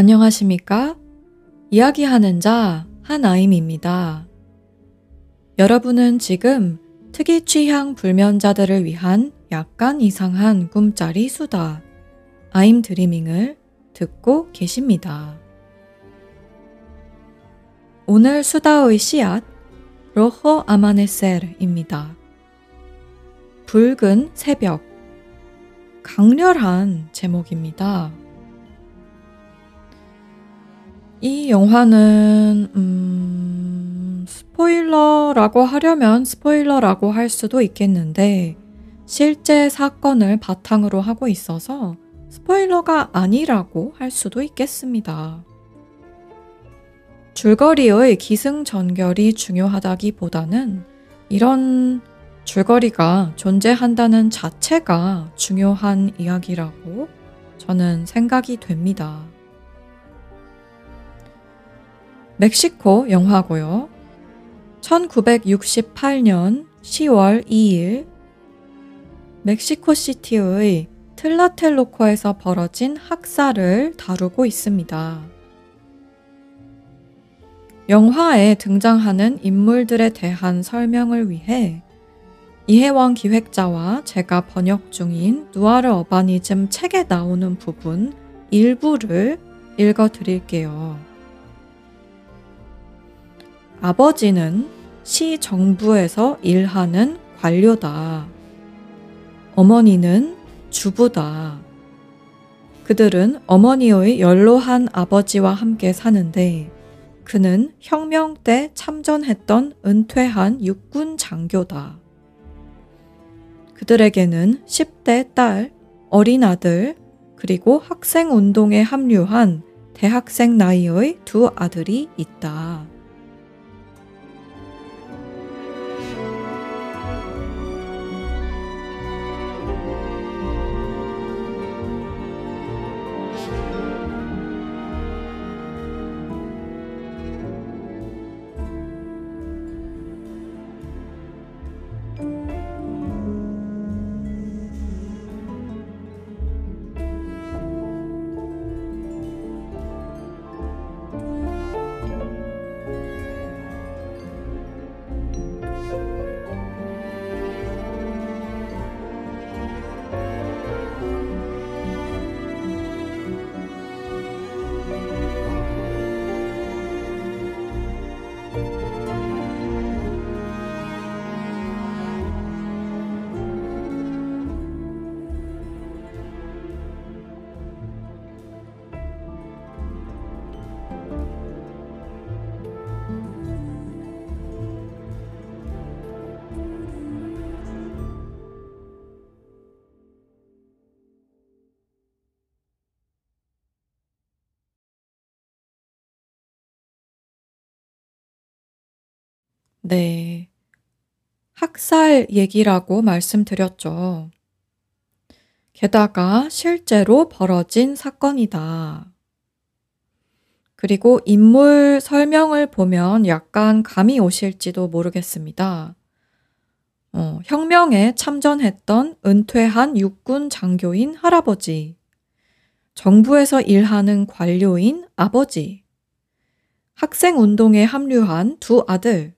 안녕하십니까? 이야기하는 자 한아임입니다. 여러분은 지금 특이 취향 불면자들을 위한 약간 이상한 꿈짜리 수다 아임 드리밍을 듣고 계십니다. 오늘 수다의 씨앗 로호 아마네셀입니다. 붉은 새벽 강렬한 제목입니다. 이 영화는 음, 스포일러라고 하려면 스포일러라고 할 수도 있겠는데 실제 사건을 바탕으로 하고 있어서 스포일러가 아니라고 할 수도 있겠습니다. 줄거리의 기승전결이 중요하다기보다는 이런 줄거리가 존재한다는 자체가 중요한 이야기라고 저는 생각이 됩니다. 멕시코 영화고요. 1968년 10월 2일 멕시코 시티의 틀라텔로코에서 벌어진 학살을 다루고 있습니다. 영화에 등장하는 인물들에 대한 설명을 위해 이혜원 기획자와 제가 번역 중인 누아르 어바니즘 책에 나오는 부분 일부를 읽어 드릴게요. 아버지는 시 정부에서 일하는 관료다. 어머니는 주부다. 그들은 어머니의 연로한 아버지와 함께 사는데 그는 혁명 때 참전했던 은퇴한 육군 장교다. 그들에게는 10대 딸, 어린 아들, 그리고 학생 운동에 합류한 대학생 나이의 두 아들이 있다. 네. 학살 얘기라고 말씀드렸죠. 게다가 실제로 벌어진 사건이다. 그리고 인물 설명을 보면 약간 감이 오실지도 모르겠습니다. 어, 혁명에 참전했던 은퇴한 육군 장교인 할아버지, 정부에서 일하는 관료인 아버지, 학생 운동에 합류한 두 아들,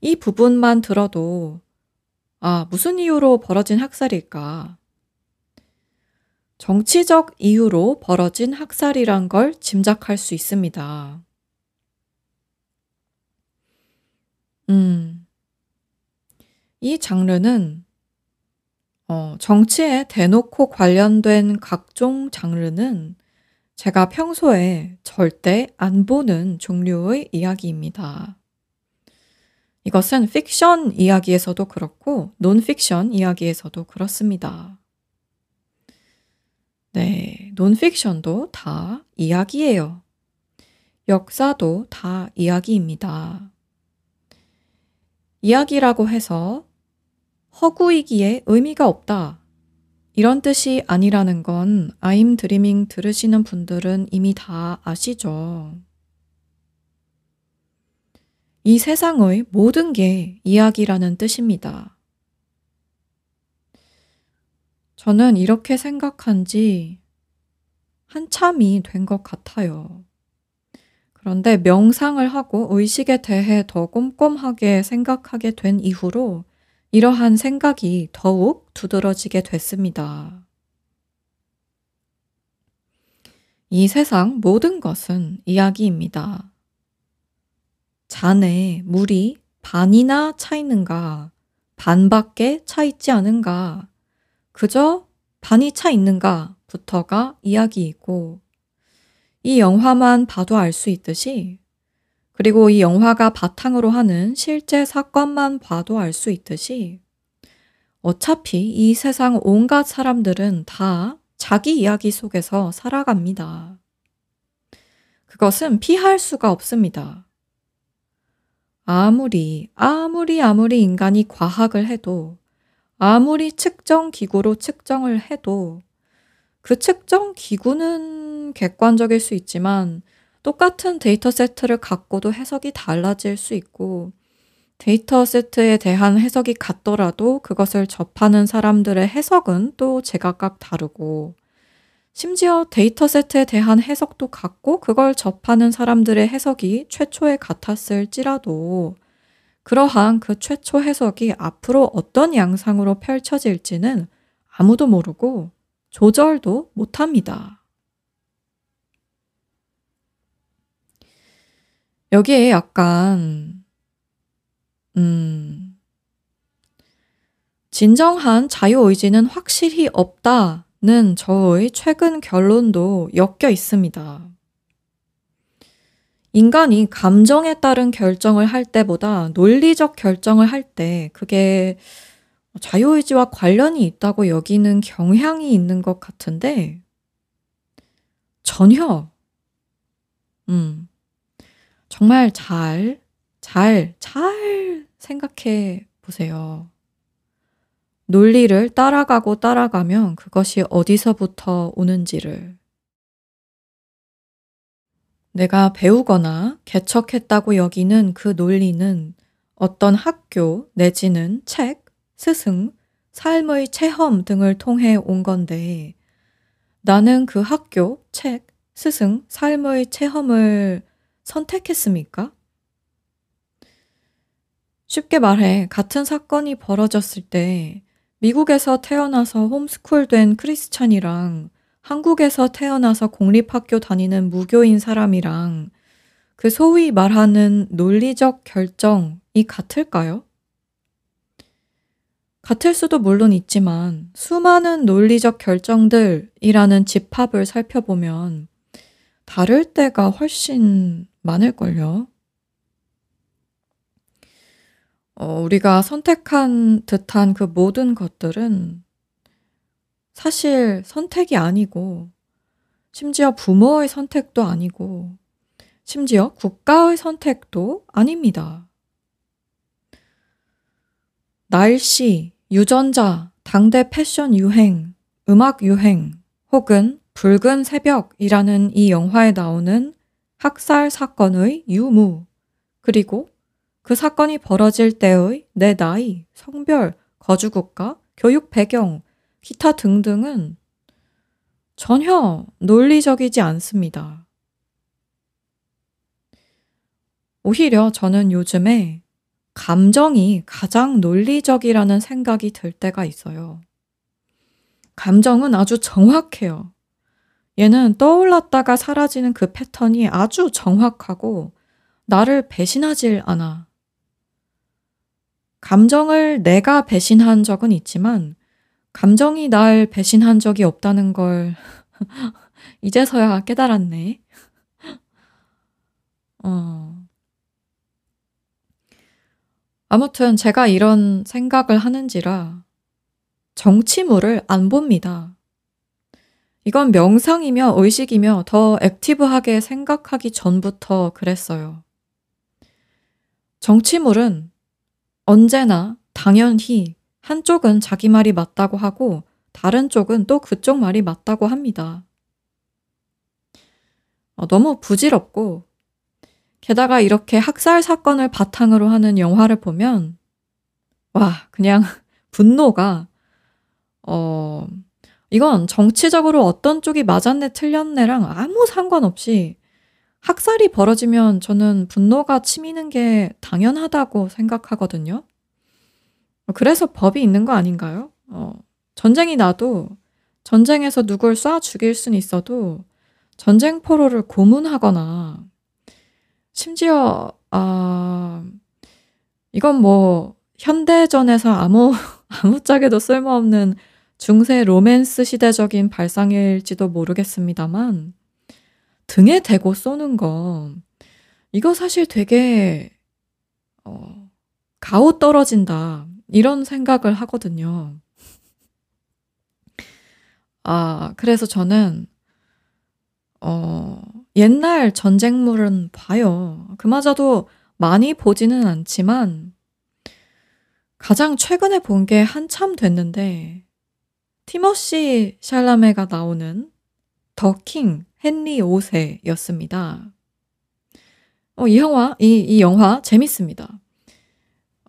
이 부분만 들어도 아, 무슨 이유로 벌어진 학살일까? 정치적 이유로 벌어진 학살이란 걸 짐작할 수 있습니다. 음, 이 장르는 어, 정치에 대놓고 관련된 각종 장르는 제가 평소에 절대 안 보는 종류의 이야기입니다. 이것은 픽션 이야기에서도 그렇고 논픽션 이야기에서도 그렇습니다. 네, 논픽션도 다 이야기예요. 역사도 다 이야기입니다. 이야기라고 해서 허구이기에 의미가 없다. 이런 뜻이 아니라는 건 아임 드리밍 들으시는 분들은 이미 다 아시죠. 이 세상의 모든 게 이야기라는 뜻입니다. 저는 이렇게 생각한 지 한참이 된 것 같아요. 그런데 명상을 하고 의식에 대해 더 꼼꼼하게 생각하게 된 이후로 이러한 생각이 더욱 두드러지게 됐습니다. 이 세상 모든 것은 이야기입니다. 잔에 물이 반이나 차 있는가, 반밖에 차 있지 않은가, 그저 반이 차 있는가부터가 이야기이고, 이 영화만 봐도 알 수 있듯이, 그리고 이 영화가 바탕으로 하는 실제 사건만 봐도 알 수 있듯이, 어차피 이 세상 온갖 사람들은 다 자기 이야기 속에서 살아갑니다. 그것은 피할 수가 없습니다. 아무리, 아무리, 아무리 인간이 과학을 해도, 아무리 측정 기구로 측정을 해도, 그 측정 기구는 객관적일 수 있지만, 똑같은 데이터 세트를 갖고도 해석이 달라질 수 있고, 데이터 세트에 대한 해석이 같더라도 그것을 접하는 사람들의 해석은 또 제각각 다르고, 심지어 데이터 세트에 대한 해석도 같고 그걸 접하는 사람들의 해석이 최초에 같았을지라도 그러한 그 최초 해석이 앞으로 어떤 양상으로 펼쳐질지는 아무도 모르고 조절도 못합니다. 여기에 약간, 음, 진정한 자유의지는 확실히 없다 는 저의 최근 결론도 엮여 있습니다. 인간이 감정에 따른 결정을 할 때보다 논리적 결정을 할 때 그게 자유의지와 관련이 있다고 여기는 경향이 있는 것 같은데 전혀, 음, 정말 잘, 잘, 잘 생각해 보세요. 논리를 따라가고 따라가면 그것이 어디서부터 오는지를 내가 배우거나 개척했다고 여기는 그 논리는 어떤 학교 내지는 책, 스승, 삶의 체험 등을 통해 온 건데 나는 그 학교, 책, 스승, 삶의 체험을 선택했습니까? 쉽게 말해, 같은 사건이 벌어졌을 때 미국에서 태어나서 홈스쿨 된 크리스찬이랑 한국에서 태어나서 공립학교 다니는 무교인 사람이랑 그 소위 말하는 논리적 결정이 같을까요? 같을 수도 물론 있지만 수많은 논리적 결정들이라는 집합을 살펴보면 다를 때가 훨씬 많을걸요. 어, 우리가 선택한 듯한 그 모든 것들은 사실 선택이 아니고, 심지어 부모의 선택도 아니고, 심지어 국가의 선택도 아닙니다. 날씨, 유전자, 당대 패션 유행, 음악 유행, 혹은 붉은 새벽이라는 이 영화에 나오는 학살 사건의 유무, 그리고 그 사건이 벌어질 때의 내 나이, 성별, 거주국가, 교육 배경, 기타 등등은 전혀 논리적이지 않습니다. 오히려 저는 요즘에 감정이 가장 논리적이라는 생각이 들 때가 있어요. 감정은 아주 정확해요. 얘는 떠올랐다가 사라지는 그 패턴이 아주 정확하고 나를 배신하질 않아. 감정을 내가 배신한 적은 있지만 감정이 날 배신한 적이 없다는 걸 이제서야 깨달았네. 어. 아무튼 제가 이런 생각을 하는지라 정치물을 안 봅니다. 이건 명상이며 의식이며 더 액티브하게 생각하기 전부터 그랬어요. 정치물은 언제나 당연히 한쪽은 자기 말이 맞다고 하고 다른 쪽은 또 그쪽 말이 맞다고 합니다. 어, 너무 부질없고 게다가 이렇게 학살 사건을 바탕으로 하는 영화를 보면 와 그냥 분노가 어 이건 정치적으로 어떤 쪽이 맞았네 틀렸네랑 아무 상관없이 학살이 벌어지면 저는 분노가 치미는 게 당연하다고 생각하거든요. 그래서 법이 있는 거 아닌가요? 어, 전쟁이 나도 전쟁에서 누굴 쏴 죽일 순 있어도 전쟁 포로를 고문하거나 심지어 아 이건 뭐 현대전에서 아무 아무짝에도 쓸모없는 중세 로맨스 시대적인 발상일지도 모르겠습니다만 등에 대고 쏘는 거 이거 사실 되게 어 가오 떨어진다 이런 생각을 하거든요. 아 그래서 저는 어 옛날 전쟁물은 봐요. 그마저도 많이 보지는 않지만 가장 최근에 본 게 한참 됐는데 티머시 샬라메가 나오는 더 킹 헨리 5세였습니다. 어, 이 영화, 이, 이 영화 재밌습니다.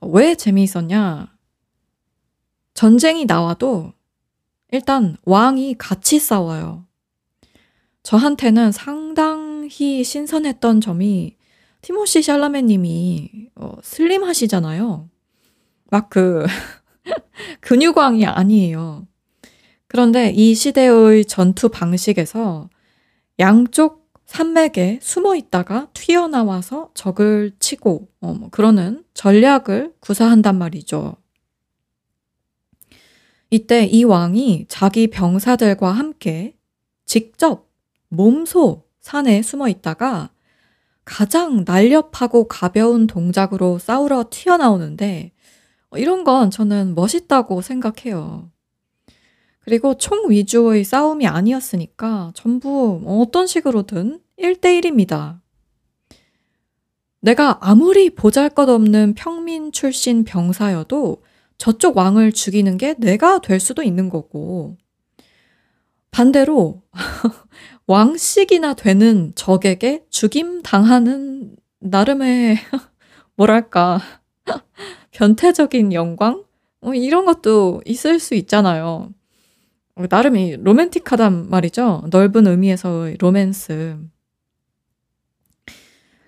왜 재미있었냐? 전쟁이 나와도 일단 왕이 같이 싸워요. 저한테는 상당히 신선했던 점이 티모시 샬라메님이 어, 슬림하시잖아요. 막 그 근육왕이 아니에요. 그런데 이 시대의 전투 방식에서 양쪽 산맥에 숨어 있다가 튀어나와서 적을 치고 어, 뭐 그러는 전략을 구사한단 말이죠. 이때 이 왕이 자기 병사들과 함께 직접 몸소 산에 숨어 있다가 가장 날렵하고 가벼운 동작으로 싸우러 튀어나오는데 어, 이런 건 저는 멋있다고 생각해요. 그리고 총 위주의 싸움이 아니었으니까 전부 어떤 식으로든 1대1입니다. 내가 아무리 보잘 것 없는 평민 출신 병사여도 저쪽 왕을 죽이는 게 내가 될 수도 있는 거고, 반대로 왕씩이나 되는 적에게 죽임 당하는 나름의 뭐랄까 변태적인 영광 뭐 이런 것도 있을 수 있잖아요. 나름 이 로맨틱하단 말이죠. 넓은 의미에서의 로맨스.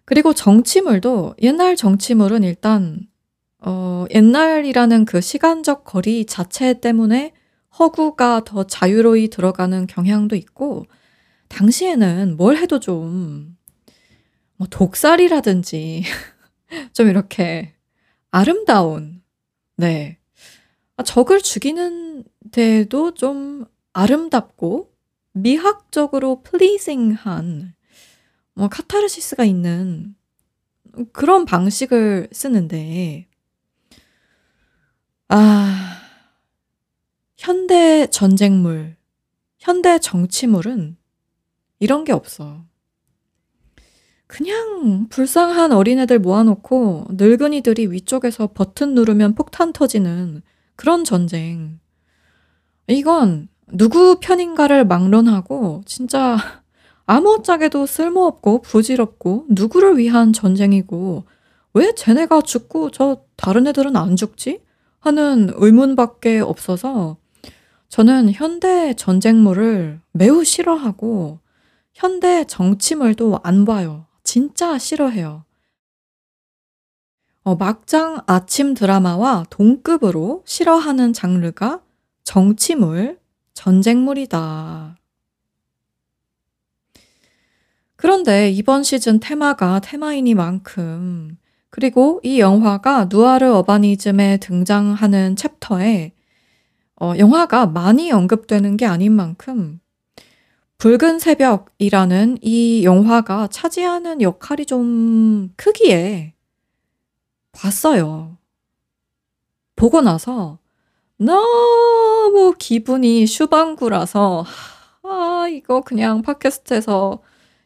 그리고 정치물도 옛날 정치물은 일단 어 옛날이라는 그 시간적 거리 자체 때문에 허구가 더 자유로이 들어가는 경향도 있고 당시에는 뭘 해도 좀 뭐 독살이라든지 좀 이렇게 아름다운 네. 아 적을 죽이는 데도 좀 아름답고 미학적으로 플리징한 뭐 카타르시스가 있는 그런 방식을 쓰는데 아 현대 전쟁물, 현대 정치물은 이런 게 없어. 그냥 불쌍한 어린애들 모아놓고 늙은이들이 위쪽에서 버튼 누르면 폭탄 터지는 그런 전쟁. 이건 누구 편인가를 막론하고 진짜 아무짝에도 쓸모없고 부질없고 누구를 위한 전쟁이고 왜 쟤네가 죽고 저 다른 애들은 안 죽지? 하는 의문밖에 없어서 저는 현대 전쟁물을 매우 싫어하고 현대 정치물도 안 봐요. 진짜 싫어해요. 어, 막장 아침 드라마와 동급으로 싫어하는 장르가 정치물, 전쟁물이다. 그런데 이번 시즌 테마가 테마이니만큼 그리고 이 영화가 누아르 어바니즘에 등장하는 챕터에 어, 영화가 많이 언급되는 게 아닌 만큼 붉은 새벽이라는 이 영화가 차지하는 역할이 좀 크기에 봤어요. 보고 나서 너무 기분이 슈방구라서 아, 이거 그냥 팟캐스트에서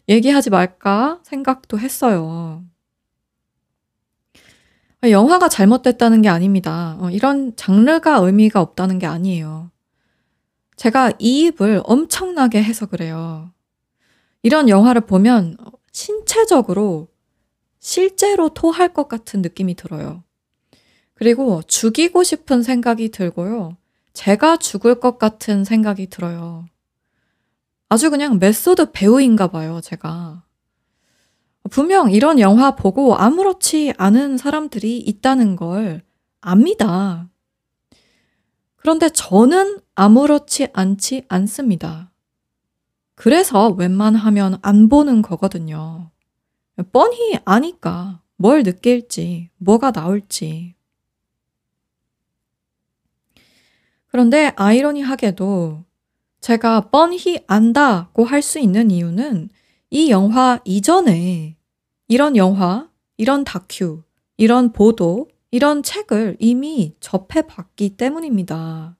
얘기하지 말까 생각도 했어요. 영화가 잘못됐다는 게 아닙니다. 어, 이런 장르가 의미가 없다는 게 아니에요. 제가 이 입을 엄청나게 해서 그래요. 이런 영화를 보면 신체적으로 실제로 토할 것 같은 느낌이 들어요. 그리고 죽이고 싶은 생각이 들고요. 제가 죽을 것 같은 생각이 들어요. 아주 그냥 메소드 배우인가 봐요, 제가. 분명 이런 영화 보고 아무렇지 않은 사람들이 있다는 걸 압니다. 그런데 저는 아무렇지 않지 않습니다. 그래서 웬만하면 안 보는 거거든요. 뻔히 아니까 뭘 느낄지, 뭐가 나올지. 그런데 아이러니하게도 제가 뻔히 안다고 할 수 있는 이유는 이 영화 이전에 이런 영화, 이런 다큐, 이런 보도, 이런 책을 이미 접해봤기 때문입니다.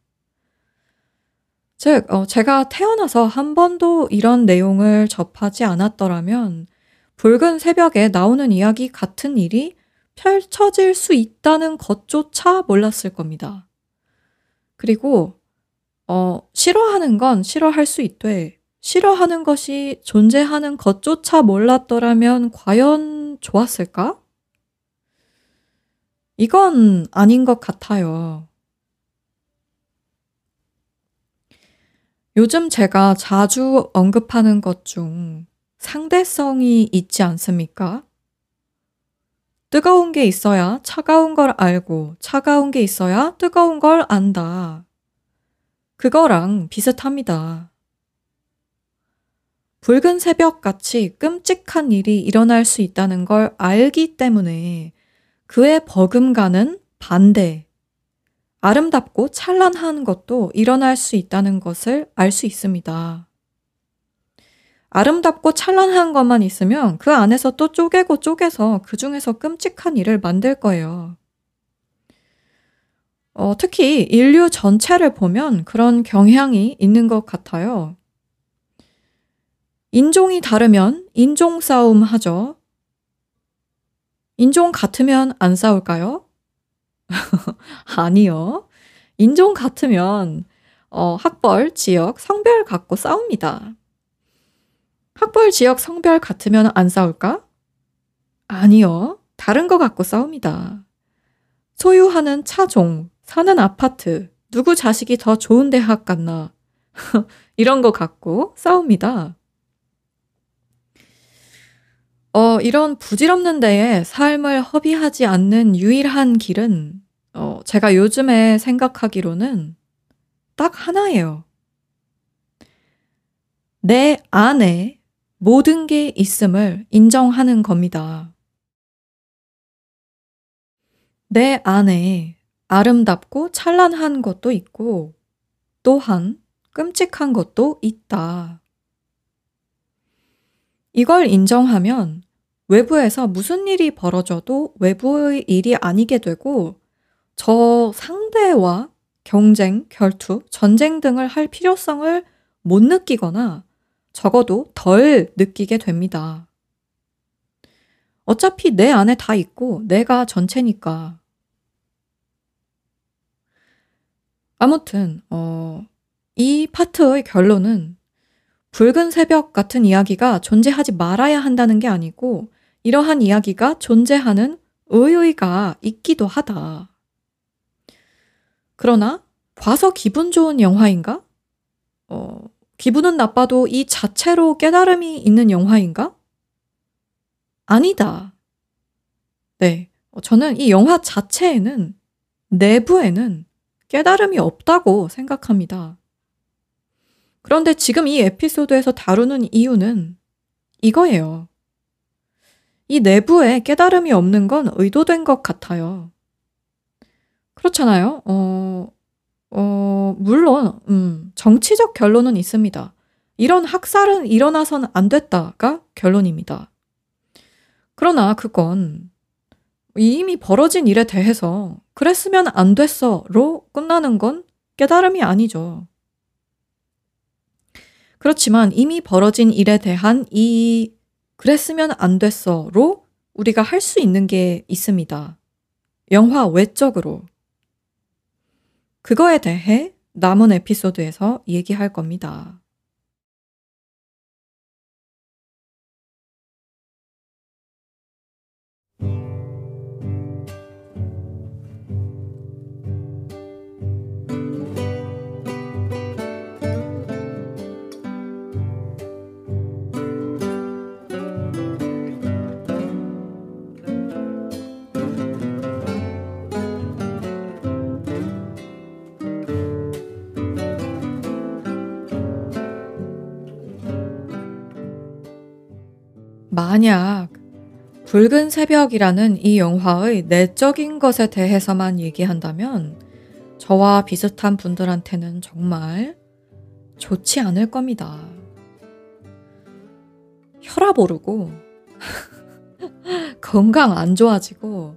즉, 어, 제가 태어나서 한 번도 이런 내용을 접하지 않았더라면 붉은 새벽에 나오는 이야기 같은 일이 펼쳐질 수 있다는 것조차 몰랐을 겁니다. 그리고, 어, 싫어하는 건 싫어할 수 있되, 싫어하는 것이 존재하는 것조차 몰랐더라면 과연 좋았을까? 이건 아닌 것 같아요. 요즘 제가 자주 언급하는 것 중 상대성이 있지 않습니까? 뜨거운 게 있어야 차가운 걸 알고 차가운 게 있어야 뜨거운 걸 안다. 그거랑 비슷합니다. 붉은 새벽 같이 끔찍한 일이 일어날 수 있다는 걸 알기 때문에 그의 버금가는 반대, 아름답고 찬란한 것도 일어날 수 있다는 것을 알 수 있습니다. 아름답고 찬란한 것만 있으면 그 안에서 또 쪼개고 쪼개서 그 중에서 끔찍한 일을 만들 거예요. 어, 특히 인류 전체를 보면 그런 경향이 있는 것 같아요. 인종이 다르면 인종 싸움 하죠. 인종 같으면 안 싸울까요? 아니요. 인종 같으면 어, 학벌, 지역, 성별 갖고 싸웁니다. 학벌, 지역, 성별 같으면 안 싸울까? 아니요. 다른 거 갖고 싸웁니다. 소유하는 차종, 사는 아파트, 누구 자식이 더 좋은 대학 갔나? 이런 거 갖고 싸웁니다. 어, 이런 부질없는 데에 삶을 허비하지 않는 유일한 길은 어, 제가 요즘에 생각하기로는 딱 하나예요. 내 안에 모든 게 있음을 인정하는 겁니다. 내 안에 아름답고 찬란한 것도 있고, 또한 끔찍한 것도 있다. 이걸 인정하면 외부에서 무슨 일이 벌어져도 외부의 일이 아니게 되고 저 상대와 경쟁, 결투, 전쟁 등을 할 필요성을 못 느끼거나 적어도 덜 느끼게 됩니다. 어차피 내 안에 다 있고 내가 전체니까. 아무튼, 어, 이 파트의 결론은 붉은 새벽 같은 이야기가 존재하지 말아야 한다는 게 아니고 이러한 이야기가 존재하는 의의가 있기도 하다. 그러나 봐서 기분 좋은 영화인가? 어, 기분은 나빠도 이 자체로 깨달음이 있는 영화인가? 아니다. 네. 어, 저는 이 영화 자체에는 내부에는 깨달음이 없다고 생각합니다. 그런데 지금 이 에피소드에서 다루는 이유는 이거예요. 이 내부에 깨달음이 없는 건 의도된 것 같아요. 그렇잖아요. 어, 어, 물론, 음, 정치적 결론은 있습니다. 이런 학살은 일어나서는 안 됐다가 결론입니다. 그러나 그건 이미 벌어진 일에 대해서 그랬으면 안 됐어로 끝나는 건 깨달음이 아니죠. 그렇지만 이미 벌어진 일에 대한 이 그랬으면 안 됐어로 우리가 할 수 있는 게 있습니다. 영화 외적으로. 그거에 대해 남은 에피소드에서 얘기할 겁니다. 만약 붉은 새벽이라는 이 영화의 내적인 것에 대해서만 얘기한다면 저와 비슷한 분들한테는 정말 좋지 않을 겁니다. 혈압 오르고, 건강 안 좋아지고,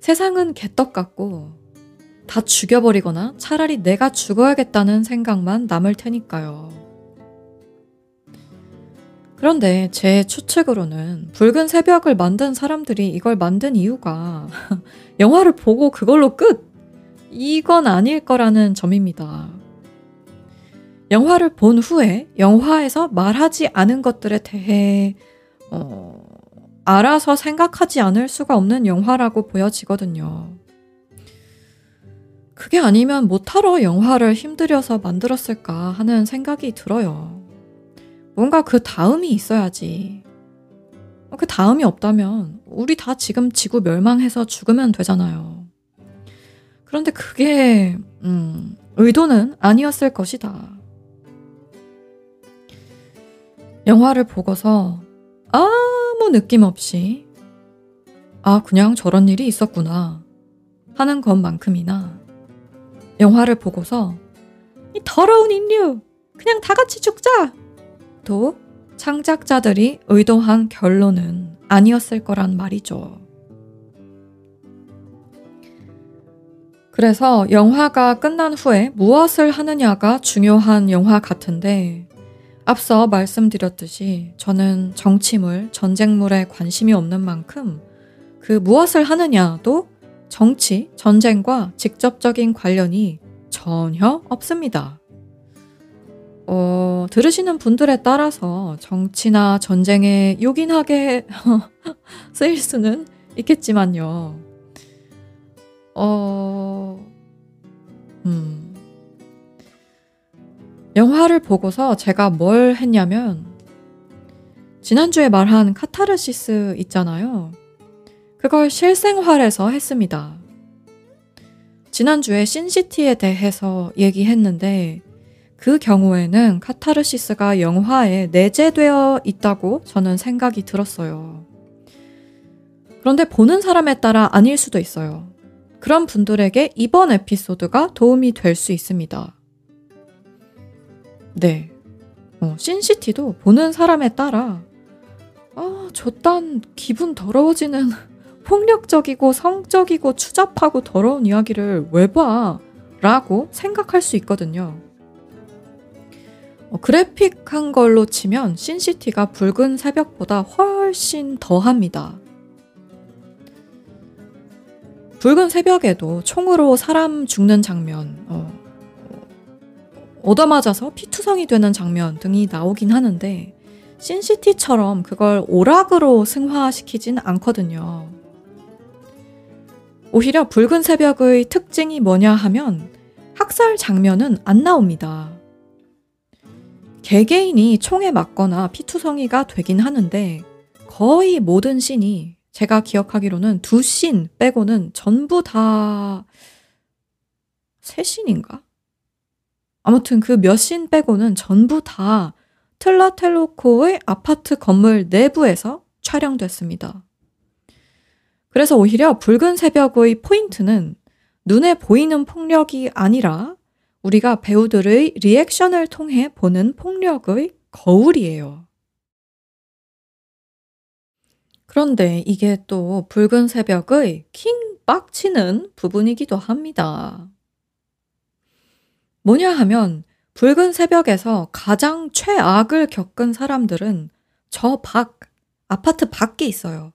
세상은 개떡 같고, 다 죽여버리거나 차라리 내가 죽어야겠다는 생각만 남을 테니까요. 그런데 제 추측으로는 붉은 새벽을 만든 사람들이 이걸 만든 이유가 영화를 보고 그걸로 끝! 이건 아닐 거라는 점입니다. 영화를 본 후에 영화에서 말하지 않은 것들에 대해 어, 알아서 생각하지 않을 수가 없는 영화라고 보여지거든요. 그게 아니면 못하러 영화를 힘들여서 만들었을까 하는 생각이 들어요. 뭔가 그 다음이 있어야지. 그 다음이 없다면 우리 다 지금 지구 멸망해서 죽으면 되잖아요. 그런데 그게 음, 의도는 아니었을 것이다. 영화를 보고서 아무 느낌 없이 아, 그냥 저런 일이 있었구나 하는 것만큼이나 영화를 보고서 이 더러운 인류 그냥 다 같이 죽자 또 창작자들이 의도한 결론은 아니었을 거란 말이죠. 그래서 영화가 끝난 후에 무엇을 하느냐가 중요한 영화 같은데 앞서 말씀드렸듯이 저는 정치물, 전쟁물에 관심이 없는 만큼 그 무엇을 하느냐도 정치, 전쟁과 직접적인 관련이 전혀 없습니다. 어, 들으시는 분들에 따라서 정치나 전쟁에 요긴하게 쓰일 수는 있겠지만요. 어, 음. 영화를 보고서 제가 뭘 했냐면, 지난주에 말한 카타르시스 있잖아요. 그걸 실생활에서 했습니다. 지난주에 신시티에 대해서 얘기했는데, 그 경우에는 카타르시스가 영화에 내재되어 있다고 저는 생각이 들었어요. 그런데 보는 사람에 따라 아닐 수도 있어요. 그런 분들에게 이번 에피소드가 도움이 될 수 있습니다. 네. 어, 신시티도 보는 사람에 따라 아, 저딴 기분 더러워지는 폭력적이고 성적이고 추잡하고 더러운 이야기를 왜 봐? 라고 생각할 수 있거든요. 어, 그래픽 한 걸로 치면 신시티가 붉은 새벽보다 훨씬 더 합니다. 붉은 새벽에도 총으로 사람 죽는 장면, 어, 얻어맞아서 피투성이 되는 장면 등이 나오긴 하는데 신시티처럼 그걸 오락으로 승화시키진 않거든요. 오히려 붉은 새벽의 특징이 뭐냐 하면 학살 장면은 안 나옵니다. 개개인이 총에 맞거나 피투성이가 되긴 하는데 거의 모든 씬이 제가 기억하기로는 두 씬 빼고는 전부 다 세 씬인가? 아무튼 그몇신 빼고는 전부 다 틀라텔로코의 아파트 건물 내부에서 촬영됐습니다. 그래서 오히려 붉은 새벽의 포인트는 눈에 보이는 폭력이 아니라 우리가 배우들의 리액션을 통해 보는 폭력의 거울이에요. 그런데 이게 또 붉은 새벽의 킹 빡치는 부분이기도 합니다. 뭐냐 하면 붉은 새벽에서 가장 최악을 겪은 사람들은 저 밖, 아파트 밖에 있어요.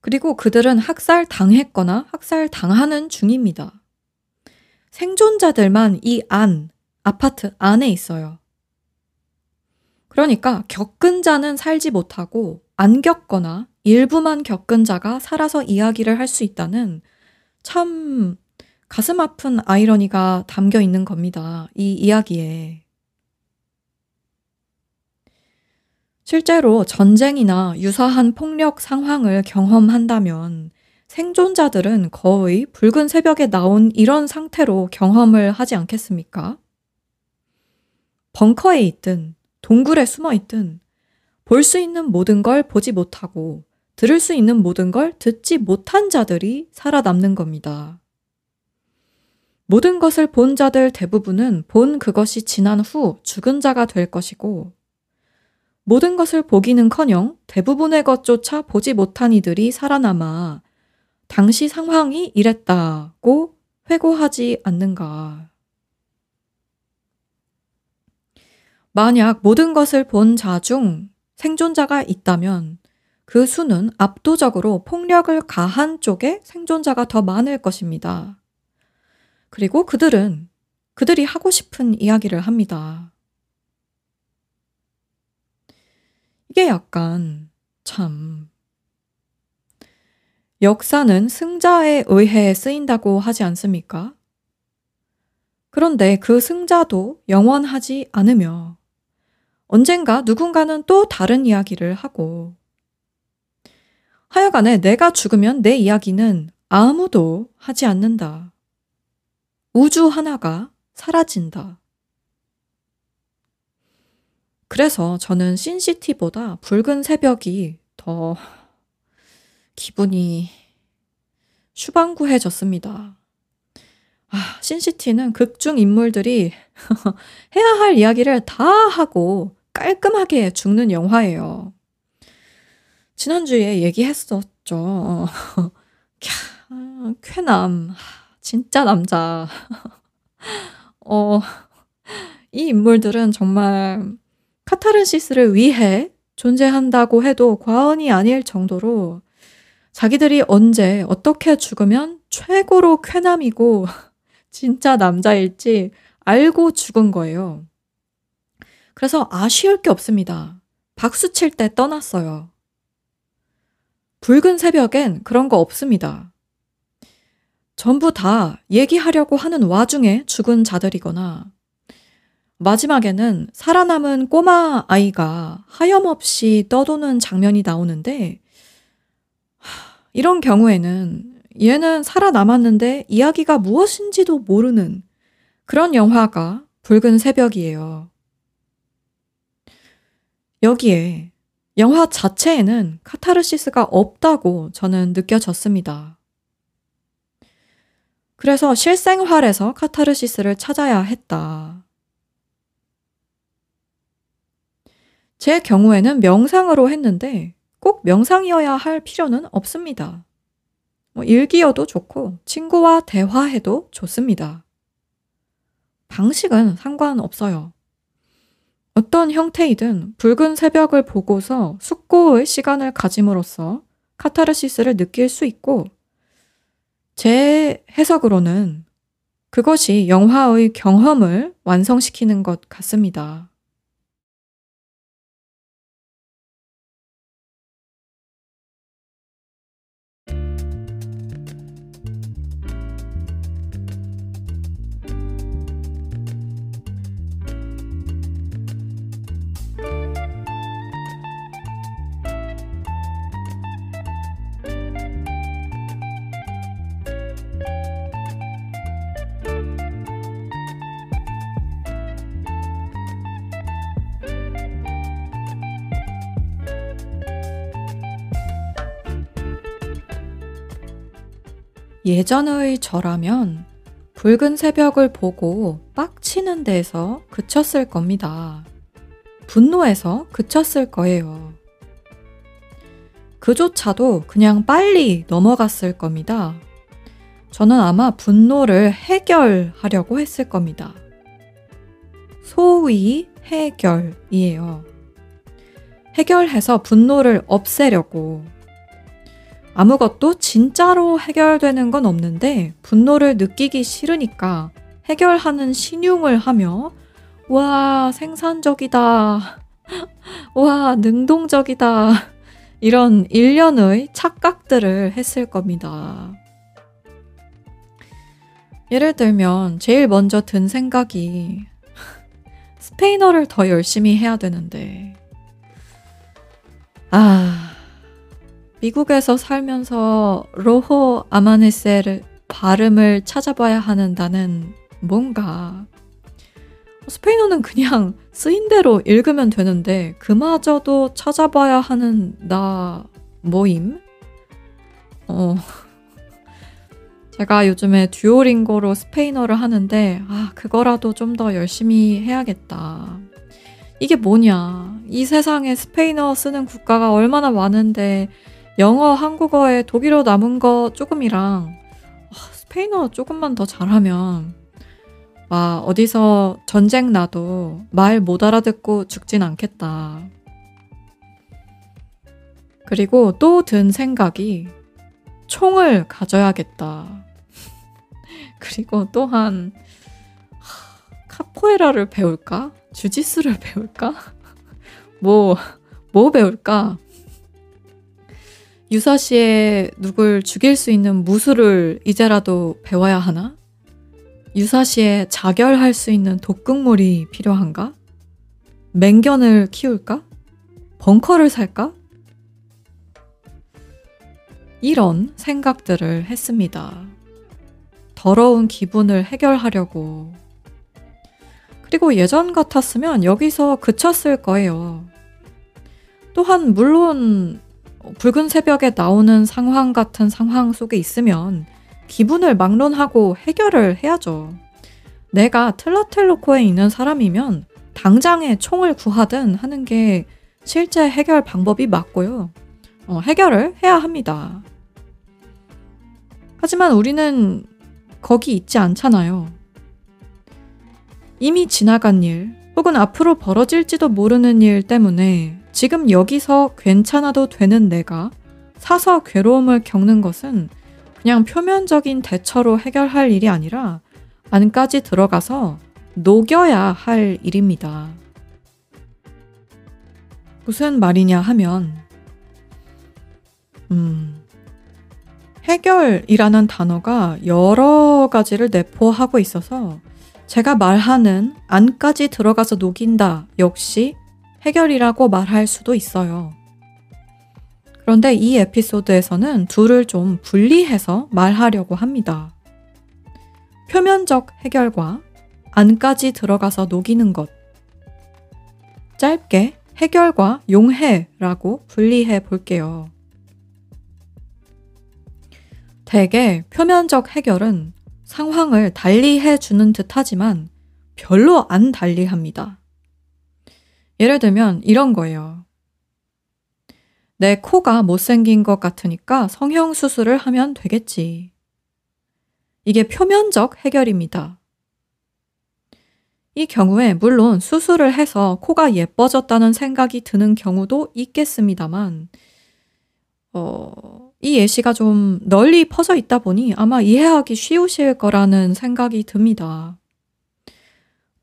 그리고 그들은 학살 당했거나 학살 당하는 중입니다. 생존자들만 이 안, 아파트 안에 있어요. 그러니까 겪은 자는 살지 못하고 안 겪거나 일부만 겪은 자가 살아서 이야기를 할 수 있다는 참 가슴 아픈 아이러니가 담겨 있는 겁니다. 이 이야기에. 실제로 전쟁이나 유사한 폭력 상황을 경험한다면 생존자들은 거의 붉은 새벽에 나온 이런 상태로 경험을 하지 않겠습니까? 벙커에 있든 동굴에 숨어 있든 볼 수 있는 모든 걸 보지 못하고 들을 수 있는 모든 걸 듣지 못한 자들이 살아남는 겁니다. 모든 것을 본 자들 대부분은 본 그것이 지난 후 죽은 자가 될 것이고, 모든 것을 보기는 커녕 대부분의 것조차 보지 못한 이들이 살아남아 당시 상황이 이랬다고 회고하지 않는가. 만약 모든 것을 본 자 중 생존자가 있다면 그 수는 압도적으로 폭력을 가한 쪽에 생존자가 더 많을 것입니다. 그리고 그들은 그들이 하고 싶은 이야기를 합니다. 이게 약간 참 역사는 승자에 의해 쓰인다고 하지 않습니까? 그런데 그 승자도 영원하지 않으며 언젠가 누군가는 또 다른 이야기를 하고 하여간에 내가 죽으면 내 이야기는 아무도 하지 않는다. 우주 하나가 사라진다. 그래서 저는 신시티보다 붉은 새벽이 더 기분이 슈방구해졌습니다. 아, 신시티는 극중 인물들이 해야 할 이야기를 다 하고 깔끔하게 죽는 영화예요. 지난주에 얘기했었죠. 캬, 쾌남. 진짜 남자. 어, 이 인물들은 정말 카타르시스를 위해 존재한다고 해도 과언이 아닐 정도로 자기들이 언제 어떻게 죽으면 최고로 쾌남이고 진짜 남자일지 알고 죽은 거예요. 그래서 아쉬울 게 없습니다. 박수 칠 때 떠났어요. 붉은 새벽엔 그런 거 없습니다. 전부 다 얘기하려고 하는 와중에 죽은 자들이거나 마지막에는 살아남은 꼬마 아이가 하염없이 떠도는 장면이 나오는데 이런 경우에는 얘는 살아남았는데 이야기가 무엇인지도 모르는 그런 영화가 붉은 새벽이에요. 여기에 영화 자체에는 카타르시스가 없다고 저는 느껴졌습니다. 그래서 실생활에서 카타르시스를 찾아야 했다. 제 경우에는 명상으로 했는데 꼭 명상이어야 할 필요는 없습니다. 뭐 일기여도 좋고 친구와 대화해도 좋습니다. 방식은 상관없어요. 어떤 형태이든 붉은 새벽을 보고서 숙고의 시간을 가짐으로써 카타르시스를 느낄 수 있고, 제 해석으로는 그것이 영화의 경험을 완성시키는 것 같습니다. 예전의 저라면 붉은 새벽을 보고 빡치는 데서 그쳤을 겁니다. 분노해서 그쳤을 거예요. 그조차도 그냥 빨리 넘어갔을 겁니다. 저는 아마 분노를 해결하려고 했을 겁니다. 소위 해결이에요. 해결해서 분노를 없애려고 아무것도 진짜로 해결되는 건 없는데 분노를 느끼기 싫으니까 해결하는 신용을 하며 와, 생산적이다. 와, 능동적이다. 이런 일련의 착각들을 했을 겁니다. 예를 들면, 제일 먼저 든 생각이 스페인어를 더 열심히 해야 되는데, 아, 미국에서 살면서 로호 아마네세를 발음을 찾아봐야 나는 뭔가 스페인어는 그냥 쓰인 대로 읽으면 되는데 그마저도 찾아봐야 하는 나 모임? 어. 제가 요즘에 듀오링고로 스페인어를 하는데 아, 그거라도 좀 더 열심히 해야겠다. 이게 뭐냐? 이 세상에 스페인어 쓰는 국가가 얼마나 많은데 영어, 한국어에 독일어 남은 거 조금이랑 아, 스페인어 조금만 더 잘하면 와, 어디서 전쟁 나도 말 못 알아듣고 죽진 않겠다. 그리고 또 든 생각이 총을 가져야겠다. 그리고 또한 카포에라를 배울까? 주짓수를 배울까? 뭐, 뭐 배울까? 유사시에 누굴 죽일 수 있는 무술을 이제라도 배워야 하나? 유사시에 자결할 수 있는 독극물이 필요한가? 맹견을 키울까? 벙커를 살까? 이런 생각들을 했습니다. 더러운 기분을 해결하려고. 그리고 예전 같았으면 여기서 그쳤을 거예요. 또한, 물론, 붉은 새벽에 나오는 상황 같은 상황 속에 있으면 기분을 막론하고 해결을 해야죠. 내가 틀라텔로코에 있는 사람이면 당장에 총을 구하든 하는 게 실제 해결 방법이 맞고요. 어, 해결을 해야 합니다. 하지만 우리는 거기 있지 않잖아요. 이미 지나간 일, 혹은 앞으로 벌어질지도 모르는 일 때문에 지금 여기서 괜찮아도 되는 내가 사서 괴로움을 겪는 것은 그냥 표면적인 대처로 해결할 일이 아니라 안까지 들어가서 녹여야 할 일입니다. 무슨 말이냐 하면, 음, 해결이라는 단어가 여러 가지를 내포하고 있어서 제가 말하는 안까지 들어가서 녹인다 역시 해결이라고 말할 수도 있어요. 그런데 이 에피소드에서는 둘을 좀 분리해서 말하려고 합니다. 표면적 해결과 안까지 들어가서 녹이는 것. 짧게 해결과 용해라고 분리해 볼게요. 대개 표면적 해결은 상황을 달리해 주는 듯 하지만 별로 안 달리합니다. 예를 들면 이런 거예요. 내 코가 못생긴 것 같으니까 성형수술을 하면 되겠지. 이게 표면적 해결입니다. 이 경우에 물론 수술을 해서 코가 예뻐졌다는 생각이 드는 경우도 있겠습니다만, 어, 이 예시가 좀 널리 퍼져 있다 보니 아마 이해하기 쉬우실 거라는 생각이 듭니다.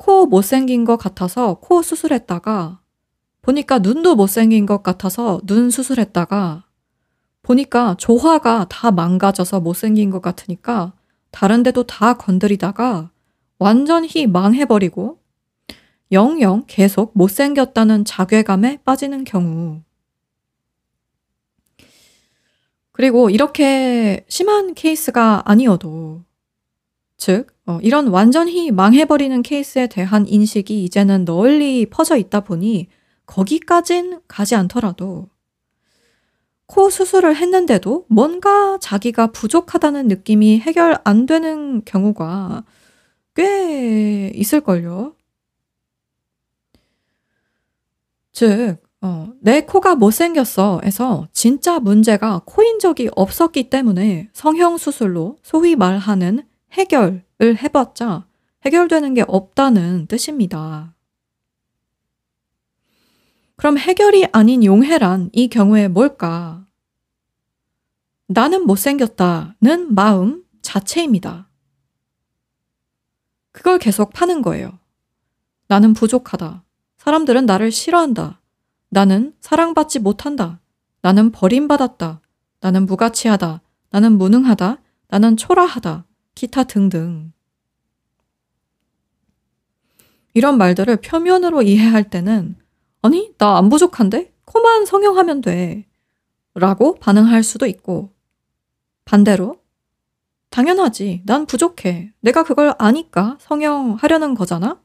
코 못생긴 것 같아서 코 수술했다가 보니까 눈도 못생긴 것 같아서 눈 수술했다가 보니까 조화가 다 망가져서 못생긴 것 같으니까 다른 데도 다 건드리다가 완전히 망해버리고 영영 계속 못생겼다는 자괴감에 빠지는 경우. 그리고 이렇게 심한 케이스가 아니어도, 즉, 어, 이런 완전히 망해버리는 케이스에 대한 인식이 이제는 널리 퍼져 있다 보니 거기까진 가지 않더라도 코 수술을 했는데도 뭔가 자기가 부족하다는 느낌이 해결 안 되는 경우가 꽤 있을걸요. 즉, 어, 내 코가 못생겼어 에서 진짜 문제가 코인 적이 없었기 때문에 성형수술로 소위 말하는 해결을 해봤자 해결되는 게 없다는 뜻입니다. 그럼 해결이 아닌 용해란 이 경우에 뭘까? 나는 못생겼다는 마음 자체입니다. 그걸 계속 파는 거예요. 나는 부족하다. 사람들은 나를 싫어한다. 나는 사랑받지 못한다. 나는 버림받았다. 나는 무가치하다. 나는 무능하다. 나는 초라하다. 기타 등등. 이런 말들을 표면으로 이해할 때는 아니, 나 안 부족한데? 코만 성형하면 돼. 라고 반응할 수도 있고, 반대로, 당연하지. 난 부족해. 내가 그걸 아니까 성형하려는 거잖아?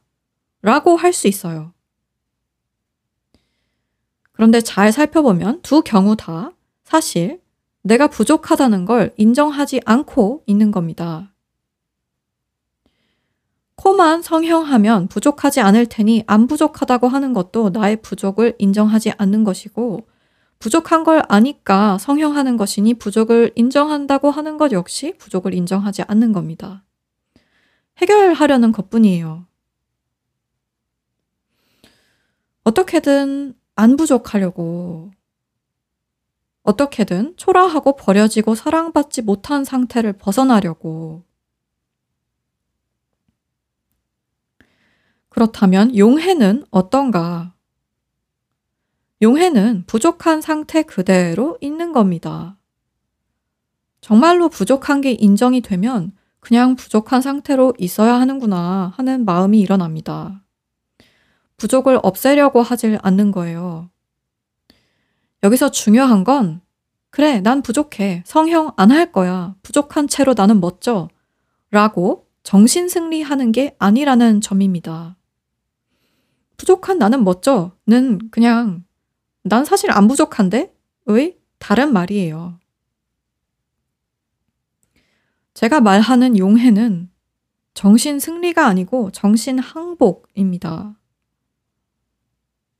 라고 할 수 있어요. 그런데 잘 살펴보면 두 경우 다 사실 내가 부족하다는 걸 인정하지 않고 있는 겁니다. 코만 성형하면 부족하지 않을 테니 안 부족하다고 하는 것도 나의 부족을 인정하지 않는 것이고 부족한 걸 아니까 성형하는 것이니 부족을 인정한다고 하는 것 역시 부족을 인정하지 않는 겁니다. 해결하려는 것 뿐이에요. 어떻게든 안 부족하려고 어떻게든 초라하고 버려지고 사랑받지 못한 상태를 벗어나려고 그렇다면 용해는 어떤가? 용해는 부족한 상태 그대로 있는 겁니다. 정말로 부족한 게 인정이 되면 그냥 부족한 상태로 있어야 하는구나 하는 마음이 일어납니다. 부족을 없애려고 하질 않는 거예요. 여기서 중요한 건, 그래, 난 부족해. 성형 안 할 거야. 부족한 채로 나는 멋져. 라고 정신 승리하는 게 아니라는 점입니다. 부족한 나는 멋져.는 그냥 난 사실 안 부족한데? 의 다른 말이에요. 제가 말하는 용해는 정신 승리가 아니고 정신 항복입니다.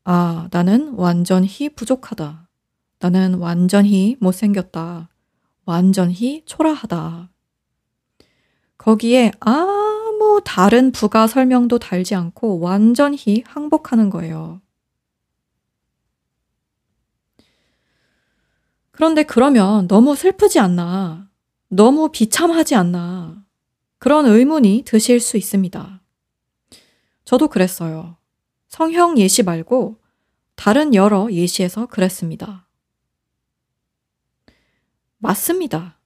아, 나는 완전히 부족하다. 나는 완전히 못생겼다. 완전히 초라하다. 거기에 아 무 다른 부가 설명도 달지 않고 완전히 항복하는 거예요. 그런데 그러면 너무 슬프지 않나? 너무 비참하지 않나? 그런 의문이 드실 수 있습니다. 저도 그랬어요. 성형 예시 말고 다른 여러 예시에서 그랬습니다. 맞습니다.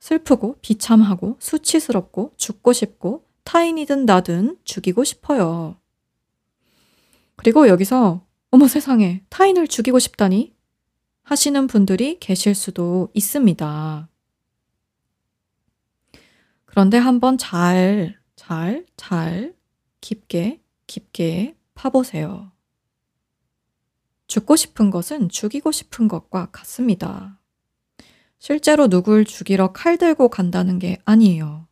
슬프고 비참하고 수치스럽고 죽고 싶고 타인이든 나든 죽이고 싶어요. 그리고 여기서 어머 세상에 타인을 죽이고 싶다니 하시는 분들이 계실 수도 있습니다. 그런데 한번 잘, 잘, 잘, 깊게, 깊게 파보세요. 죽고 싶은 것은 죽이고 싶은 것과 같습니다. 실제로 누굴 죽이러 칼 들고 간다는 게 아니에요.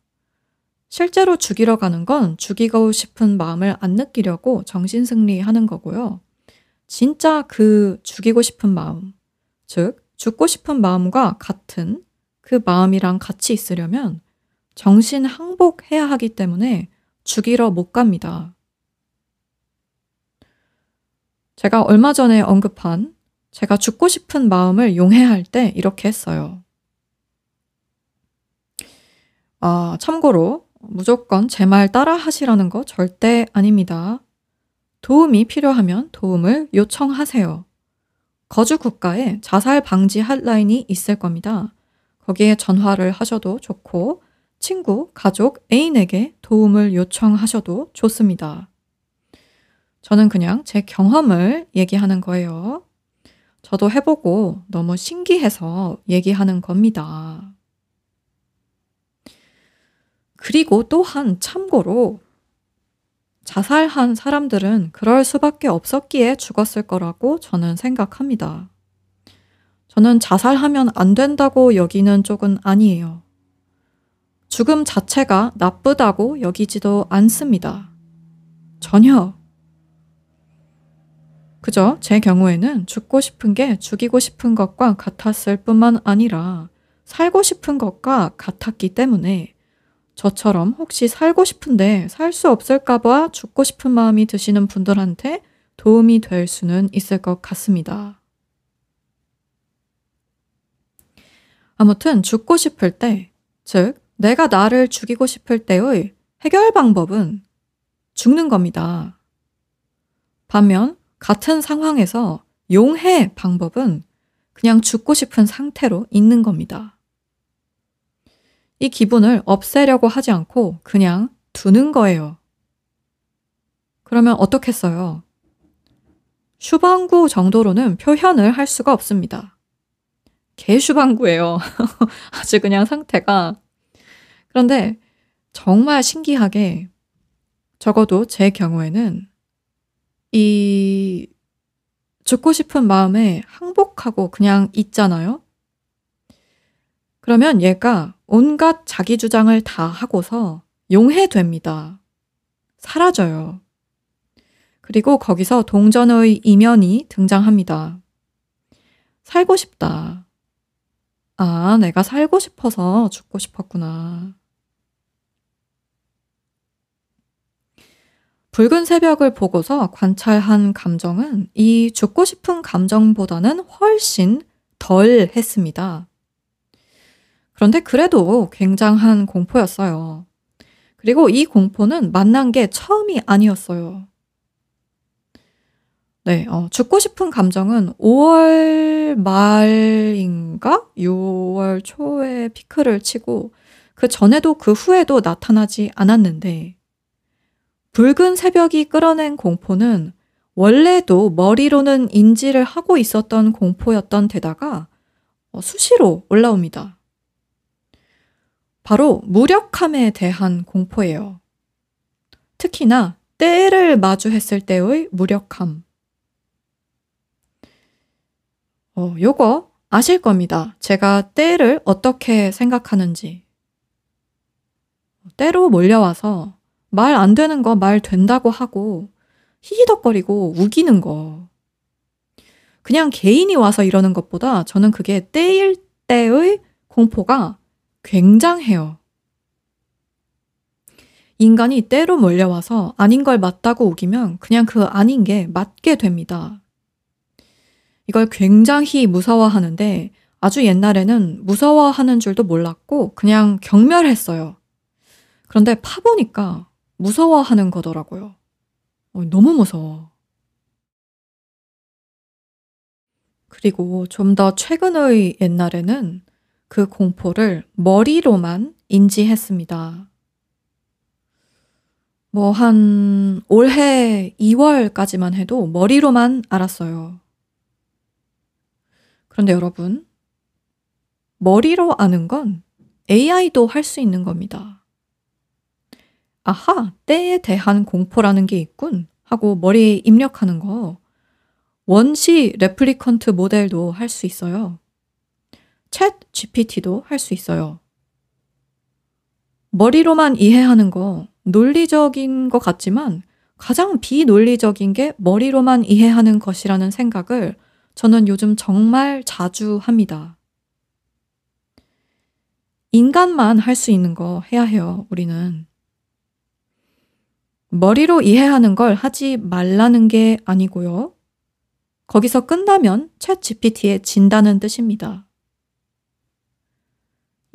실제로 죽이러 가는 건 죽이고 싶은 마음을 안 느끼려고 정신 승리 하는 거고요. 진짜 그 죽이고 싶은 마음, 즉, 죽고 싶은 마음과 같은 그 마음이랑 같이 있으려면 정신 항복해야 하기 때문에 죽이러 못 갑니다. 제가 얼마 전에 언급한 제가 죽고 싶은 마음을 용해할 때 이렇게 했어요. 아, 참고로 무조건 제 말 따라 하시라는 거 절대 아닙니다. 도움이 필요하면 도움을 요청하세요. 거주 국가에 자살 방지 핫라인이 있을 겁니다. 거기에 전화를 하셔도 좋고, 친구, 가족, 애인에게 도움을 요청하셔도 좋습니다. 저는 그냥 제 경험을 얘기하는 거예요. 저도 해보고 너무 신기해서 얘기하는 겁니다. 그리고 또한 참고로 자살한 사람들은 그럴 수밖에 없었기에 죽었을 거라고 저는 생각합니다. 저는 자살하면 안 된다고 여기는 쪽은 아니에요. 죽음 자체가 나쁘다고 여기지도 않습니다. 전혀. 그저 제 경우에는 죽고 싶은 게 죽이고 싶은 것과 같았을 뿐만 아니라 살고 싶은 것과 같았기 때문에 저처럼 혹시 살고 싶은데 살 수 없을까봐 죽고 싶은 마음이 드시는 분들한테 도움이 될 수는 있을 것 같습니다. 아무튼 죽고 싶을 때, 즉, 내가 나를 죽이고 싶을 때의 해결 방법은 죽는 겁니다. 반면, 같은 상황에서 용해 방법은 그냥 죽고 싶은 상태로 있는 겁니다. 이 기분을 없애려고 하지 않고 그냥 두는 거예요. 그러면 어떻겠어요? 슈방구 정도로는 표현을 할 수가 없습니다. 개슈방구예요. 아주 그냥 상태가. 그런데 정말 신기하게 적어도 제 경우에는 이 죽고 싶은 마음에 항복하고 그냥 있잖아요. 그러면 얘가 온갖 자기 주장을 다 하고서 용해됩니다. 사라져요. 그리고 거기서 동전의 이면이 등장합니다. 살고 싶다. 아, 내가 살고 싶어서 죽고 싶었구나. 붉은 새벽을 보고서 관찰한 감정은 이 죽고 싶은 감정보다는 훨씬 덜 했습니다. 그런데 그래도 굉장한 공포였어요. 그리고 이 공포는 만난 게 처음이 아니었어요. 네, 어, 죽고 싶은 감정은 5월 말인가? 6월 초에 피크를 치고 그 전에도 그 후에도 나타나지 않았는데 붉은 새벽이 끌어낸 공포는 원래도 머리로는 인지를 하고 있었던 공포였던 데다가 어, 수시로 올라옵니다. 바로 무력함에 대한 공포예요. 특히나 때를 마주했을 때의 무력함. 어, 요거 아실 겁니다. 제가 때를 어떻게 생각하는지. 때로 몰려와서 말 안 되는 거 말 된다고 하고 히히덕거리고 우기는 거. 그냥 개인이 와서 이러는 것보다 저는 그게 때일 때의 공포가 굉장해요. 인간이 때로 몰려와서 아닌 걸 맞다고 우기면 그냥 그 아닌 게 맞게 됩니다. 이걸 굉장히 무서워하는데 아주 옛날에는 무서워하는 줄도 몰랐고 그냥 경멸했어요. 그런데 파보니까 무서워하는 거더라고요. 어, 너무 무서워. 그리고 좀 더 최근의 옛날에는 그 공포를 머리로만 인지했습니다. 뭐 한 올해 2월까지만 해도 머리로만 알았어요. 그런데 여러분, 머리로 아는 건 AI도 할 수 있는 겁니다. 아하, 때에 대한 공포라는 게 있군 하고 머리에 입력하는 거 원시 replicant 모델도 할 수 있어요. ChatGPT도 할 수 있어요. 머리로만 이해하는 거 논리적인 것 같지만 가장 비논리적인 게 머리로만 이해하는 것이라는 생각을 저는 요즘 정말 자주 합니다. 인간만 할 수 있는 거 해야 해요, 우리는. 머리로 이해하는 걸 하지 말라는 게 아니고요. 거기서 끝나면 챗 GPT에 진다는 뜻입니다.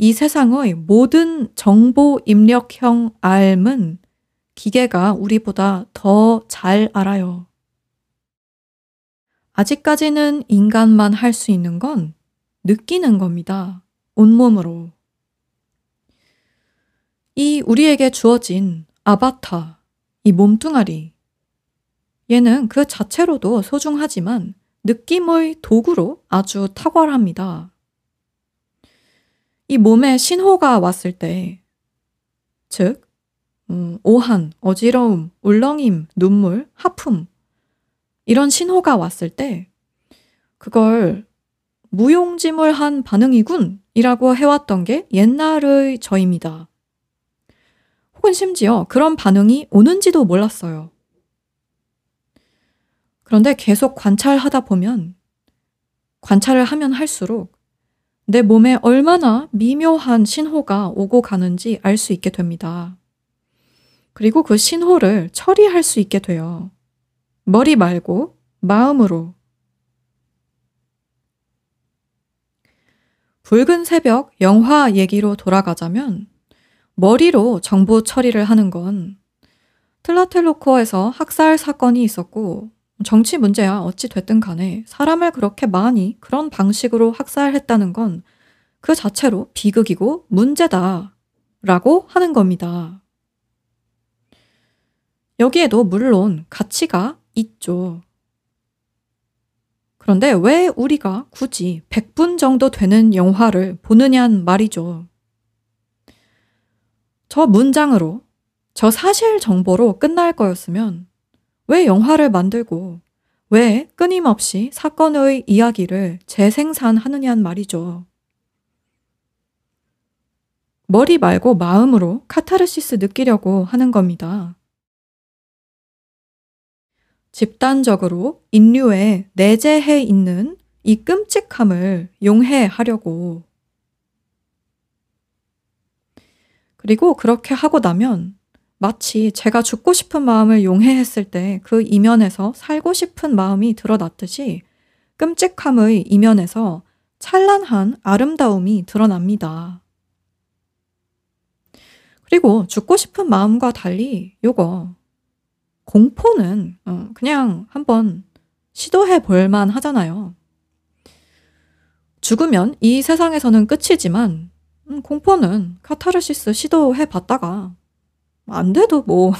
이 세상의 모든 정보 입력형 알은 기계가 우리보다 더 잘 알아요. 아직까지는 인간만 할 수 있는 건 느끼는 겁니다. 온몸으로. 이 우리에게 주어진 아바타, 이 몸뚱아리. 얘는 그 자체로도 소중하지만 느낌의 도구로 아주 탁월합니다. 이 몸에 신호가 왔을 때, 즉, 음, 오한, 어지러움, 울렁임, 눈물, 하품, 이런 신호가 왔을 때, 그걸 무용지물한 반응이군! 이라고 해왔던 게 옛날의 저입니다. 혹은 심지어 그런 반응이 오는지도 몰랐어요. 그런데 계속 관찰하다 보면 관찰을 하면 할수록 내 몸에 얼마나 미묘한 신호가 오고 가는지 알 수 있게 됩니다. 그리고 그 신호를 처리할 수 있게 돼요. 머리 말고 마음으로. 붉은 새벽 영화 얘기로 돌아가자면 머리로 정보 처리를 하는 건 틀라텔로코에서 학살 사건이 있었고 정치 문제야 어찌 됐든 간에 사람을 그렇게 많이 그런 방식으로 학살했다는 건 그 자체로 비극이고 문제다 라고 하는 겁니다. 여기에도 물론 가치가 있죠. 그런데 왜 우리가 굳이 100분 정도 되는 영화를 보느냐는 말이죠. 저 문장으로 저 사실 정보로 끝날 거였으면 왜 영화를 만들고 왜 끊임없이 사건의 이야기를 재생산하느냐는 말이죠. 머리 말고 마음으로 카타르시스 느끼려고 하는 겁니다. 집단적으로 인류에 내재해 있는 이 끔찍함을 용해하려고. 그리고 그렇게 하고 나면 마치 제가 죽고 싶은 마음을 용해했을 때 그 이면에서 살고 싶은 마음이 드러났듯이 끔찍함의 이면에서 찬란한 아름다움이 드러납니다. 그리고 죽고 싶은 마음과 달리 요거 공포는 어, 그냥 한번 시도해 볼만 하잖아요. 죽으면 이 세상에서는 끝이지만 음, 공포는 카타르시스 시도해 봤다가 안 돼도 뭐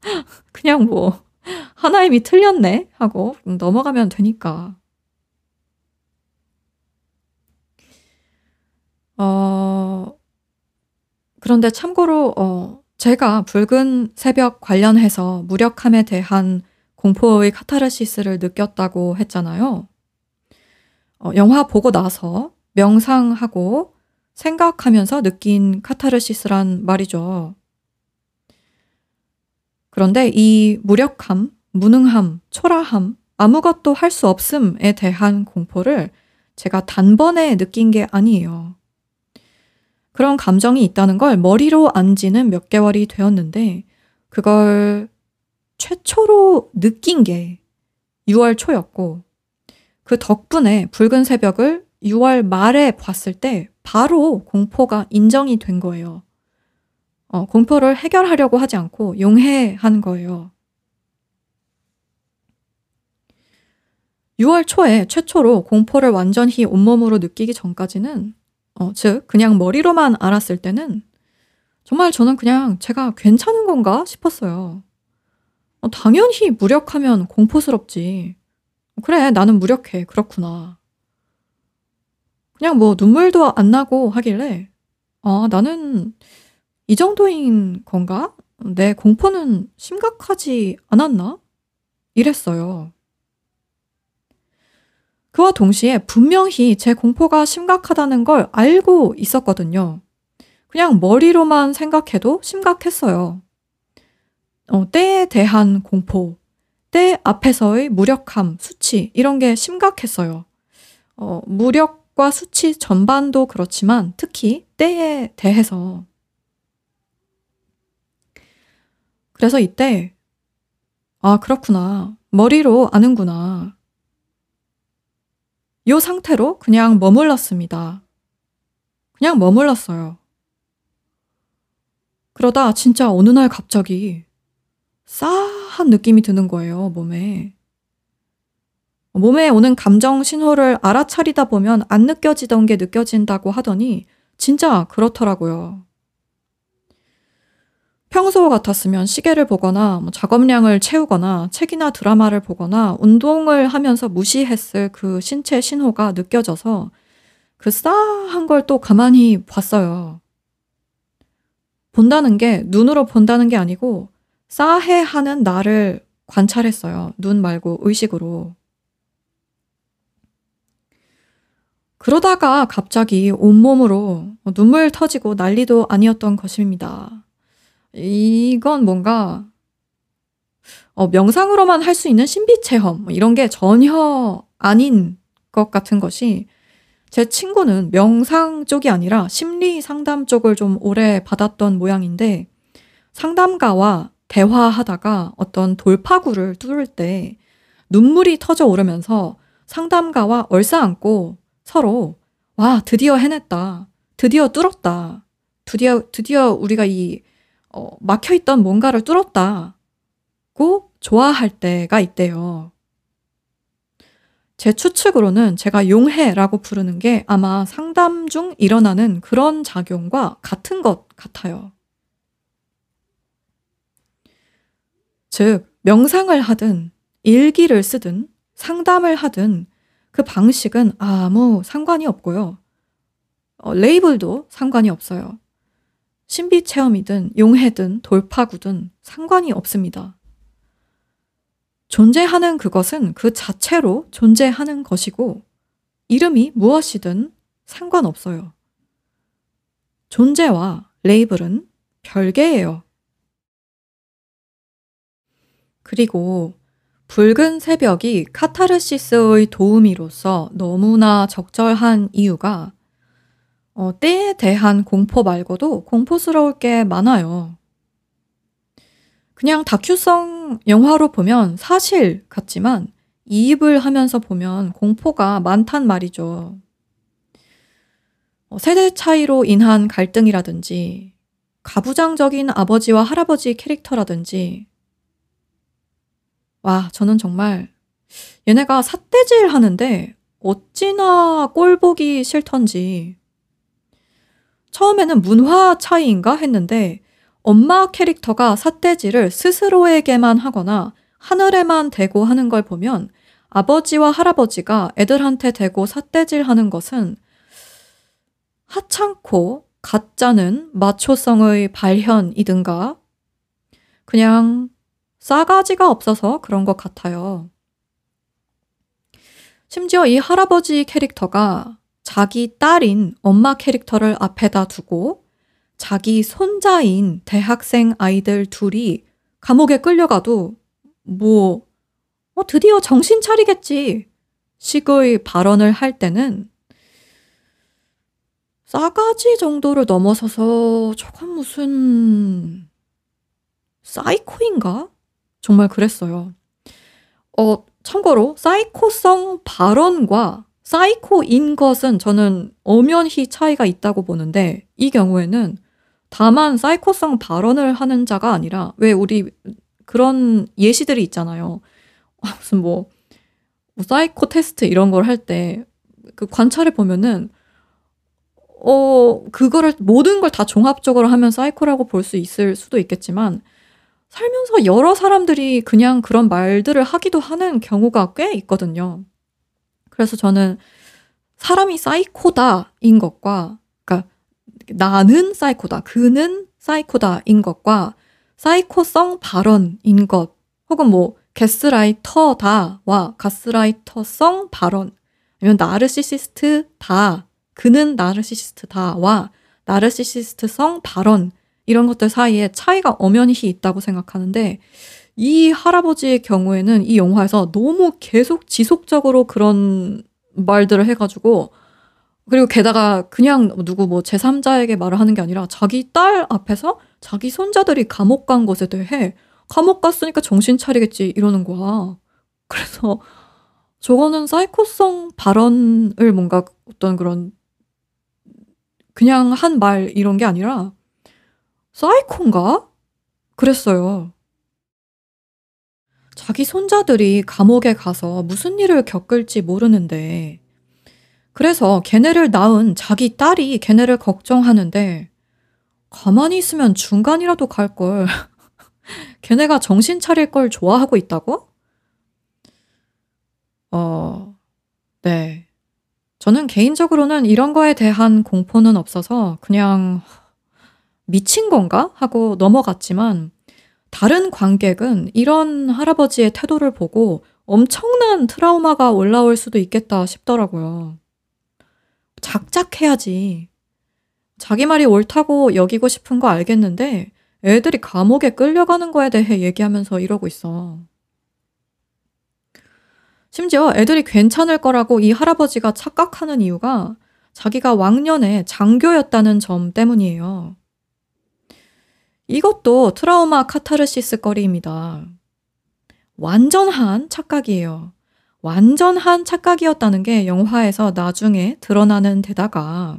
그냥 뭐 하나임이 틀렸네 하고 넘어가면 되니까. 어, 그런데 참고로 어, 제가 붉은 새벽 관련해서 무력함에 대한 공포의 카타르시스를 느꼈다고 했잖아요. 어, 영화 보고 나서 명상하고 생각하면서 느낀 카타르시스란 말이죠. 그런데 이 무력함, 무능함, 초라함, 아무것도 할 수 없음에 대한 공포를 제가 단번에 느낀 게 아니에요. 그런 감정이 있다는 걸 머리로 안 지는 몇 개월이 되었는데, 그걸 최초로 느낀 게 6월 초였고, 그 덕분에 붉은 새벽을 6월 말에 봤을 때 바로 공포가 인정이 된 거예요. 어, 공포를 해결하려고 하지 않고 용해한 거예요. 6월 초에 최초로 공포를 완전히 온몸으로 느끼기 전까지는, 어, 즉, 그냥 머리로만 알았을 때는 정말 저는 그냥 제가 괜찮은 건가 싶었어요. 어, 당연히 무력하면 공포스럽지. 그래, 나는 무력해. 그렇구나. 그냥 뭐 눈물도 안 나고 하길래, 아, 나는 이 정도인 건가? 내 공포는 심각하지 않았나? 이랬어요. 그와 동시에 분명히 제 공포가 심각하다는 걸 알고 있었거든요. 그냥 머리로만 생각해도 심각했어요. 어, 때에 대한 공포, 때 앞에서의 무력함, 수치, 이런 게 심각했어요. 어, 무력과 수치 전반도 그렇지만 특히 때에 대해서 그래서 이때, 아, 그렇구나. 머리로 아는구나. 요 상태로 그냥 머물렀습니다. 그냥 머물렀어요. 그러다 진짜 어느 날 갑자기 싸한 느낌이 드는 거예요, 몸에. 몸에 오는 감정 신호를 알아차리다 보면 안 느껴지던 게 느껴진다고 하더니 진짜 그렇더라고요. 평소 같았으면 시계를 보거나 뭐 작업량을 채우거나 책이나 드라마를 보거나 운동을 하면서 무시했을 그 신체 신호가 느껴져서 그 싸한 걸 또 가만히 봤어요. 본다는 게 눈으로 본다는 게 아니고 싸해 하는 나를 관찰했어요. 눈 말고 의식으로. 그러다가 갑자기 온몸으로 눈물 터지고 난리도 아니었던 것입니다. 이건 뭔가 어, 명상으로만 할 수 있는 신비 체험 뭐 이런 게 전혀 아닌 것 같은 것이 제 친구는 명상 쪽이 아니라 심리 상담 쪽을 좀 오래 받았던 모양인데 상담가와 대화하다가 어떤 돌파구를 뚫을 때 눈물이 터져 오르면서 상담가와 얼싸안고 서로 와 드디어 해냈다. 드디어 뚫었다. 드디어 드디어 우리가 이 어, 막혀있던 뭔가를 뚫었다고 좋아할 때가 있대요. 제 추측으로는 제가 용해라고 부르는 게 아마 상담 중 일어나는 그런 작용과 같은 것 같아요. 즉, 명상을 하든, 일기를 쓰든, 상담을 하든, 그 방식은 아무 상관이 없고요. 어, 레이블도 상관이 없어요. 신비 체험이든 용해든 돌파구든 상관이 없습니다. 존재하는 그것은 그 자체로 존재하는 것이고 이름이 무엇이든 상관없어요. 존재와 레이블은 별개예요. 그리고 붉은 새벽이 카타르시스의 도우미로서 너무나 적절한 이유가 어, 때에 대한 공포 말고도 공포스러울 게 많아요. 그냥 다큐성 영화로 보면 사실 같지만 이입을 하면서 보면 공포가 많단 말이죠. 어, 세대 차이로 인한 갈등이라든지, 가부장적인 아버지와 할아버지 캐릭터라든지, 와, 저는 정말 얘네가 삿대질 하는데 어찌나 꼴 보기 싫던지. 처음에는 문화 차이인가 했는데 엄마 캐릭터가 삿대질을 스스로에게만 하거나 하늘에만 대고 하는 걸 보면 아버지와 할아버지가 애들한테 대고 삿대질 하는 것은 하찮고 가짜는 마초성의 발현이든가 그냥 싸가지가 없어서 그런 것 같아요. 심지어 이 할아버지 캐릭터가 자기 딸인 엄마 캐릭터를 앞에다 두고 자기 손자인 대학생 아이들 둘이 감옥에 끌려가도 뭐, 어, 드디어 정신 차리겠지. 식의 발언을 할 때는 싸가지 정도를 넘어서서 저건 무슨 사이코인가? 정말 그랬어요. 어, 참고로 사이코성 발언과 사이코인 것은 저는 엄연히 차이가 있다고 보는데 이 경우에는 다만 사이코성 발언을 하는 자가 아니라 왜 우리 그런 예시들이 있잖아요. 무슨 뭐, 뭐 사이코 테스트 이런 걸 할 때 그 관찰해 보면은 어 그거를 모든 걸 다 종합적으로 하면 사이코라고 볼 수 있을 수도 있겠지만 살면서 여러 사람들이 그냥 그런 말들을 하기도 하는 경우가 꽤 있거든요. 그래서 저는 사람이 사이코다인 것과, 그러니까 나는 사이코다, 그는 사이코다인 것과 사이코성 발언인 것, 혹은 뭐 게스라이터다와 가스라이터성 발언, 아니면 나르시시스트다, 그는 나르시시스트다와 나르시시스트성 발언 이런 것들 사이에 차이가 엄연히 있다고 생각하는데 이 할아버지의 경우에는 이 영화에서 너무 계속 지속적으로 그런 말들을 해가지고 그리고 게다가 그냥 누구 뭐 제3자에게 말을 하는 게 아니라 자기 딸 앞에서 자기 손자들이 감옥 간 것에 대해 감옥 갔으니까 정신 차리겠지 이러는 거야. 그래서 저거는 사이코성 발언을 뭔가 어떤 그런 그냥 한 말 이런 게 아니라 사이콘가? 그랬어요. 자기 손자들이 감옥에 가서 무슨 일을 겪을지 모르는데, 그래서 걔네를 낳은 자기 딸이 걔네를 걱정하는데, 가만히 있으면 중간이라도 갈 걸. 걔네가 정신 차릴 걸 좋아하고 있다고? 어, 네. 저는 개인적으로는 이런 거에 대한 공포는 없어서 그냥 미친 건가? 하고 넘어갔지만 다른 관객은 이런 할아버지의 태도를 보고 엄청난 트라우마가 올라올 수도 있겠다 싶더라고요. 작작해야지. 자기 말이 옳다고 여기고 싶은 거 알겠는데 애들이 감옥에 끌려가는 거에 대해 얘기하면서 이러고 있어. 심지어 애들이 괜찮을 거라고 이 할아버지가 착각하는 이유가 자기가 왕년에 장교였다는 점 때문이에요. 이것도 트라우마 카타르시스 거리입니다. 완전한 착각이에요. 완전한 착각이었다는 게 영화에서 나중에 드러나는 데다가,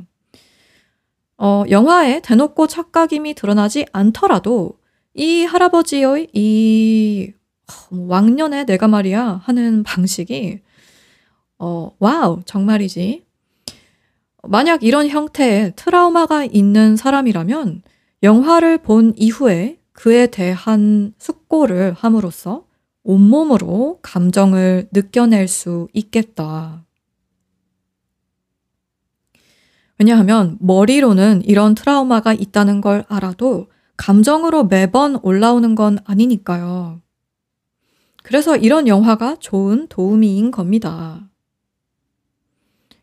어, 영화에 대놓고 착각임이 드러나지 않더라도 이 할아버지의 이 어, 왕년에 내가 말이야 하는 방식이, 어, 와우, 정말이지. 만약 이런 형태의 트라우마가 있는 사람이라면 영화를 본 이후에 그에 대한 숙고를 함으로써 온몸으로 감정을 느껴낼 수 있겠다. 왜냐하면 머리로는 이런 트라우마가 있다는 걸 알아도 감정으로 매번 올라오는 건 아니니까요. 그래서 이런 영화가 좋은 도우미인 겁니다.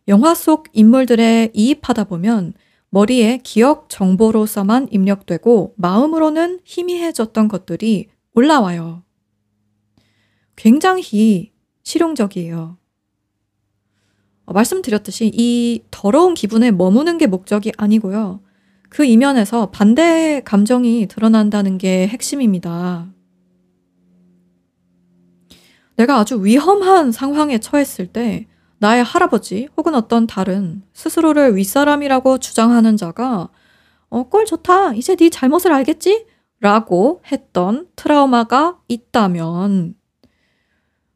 영화 속 인물들에 이입하다 보면 머리에 기억 정보로서만 입력되고 마음으로는 희미해졌던 것들이 올라와요. 굉장히 실용적이에요. 어, 말씀드렸듯이 이 더러운 기분에 머무는 게 목적이 아니고요. 그 이면에서 반대 감정이 드러난다는 게 핵심입니다. 내가 아주 위험한 상황에 처했을 때 나의 할아버지 혹은 어떤 다른 스스로를 윗사람이라고 주장하는 자가 어, 꼴 좋다. 이제 네 잘못을 알겠지? 라고 했던 트라우마가 있다면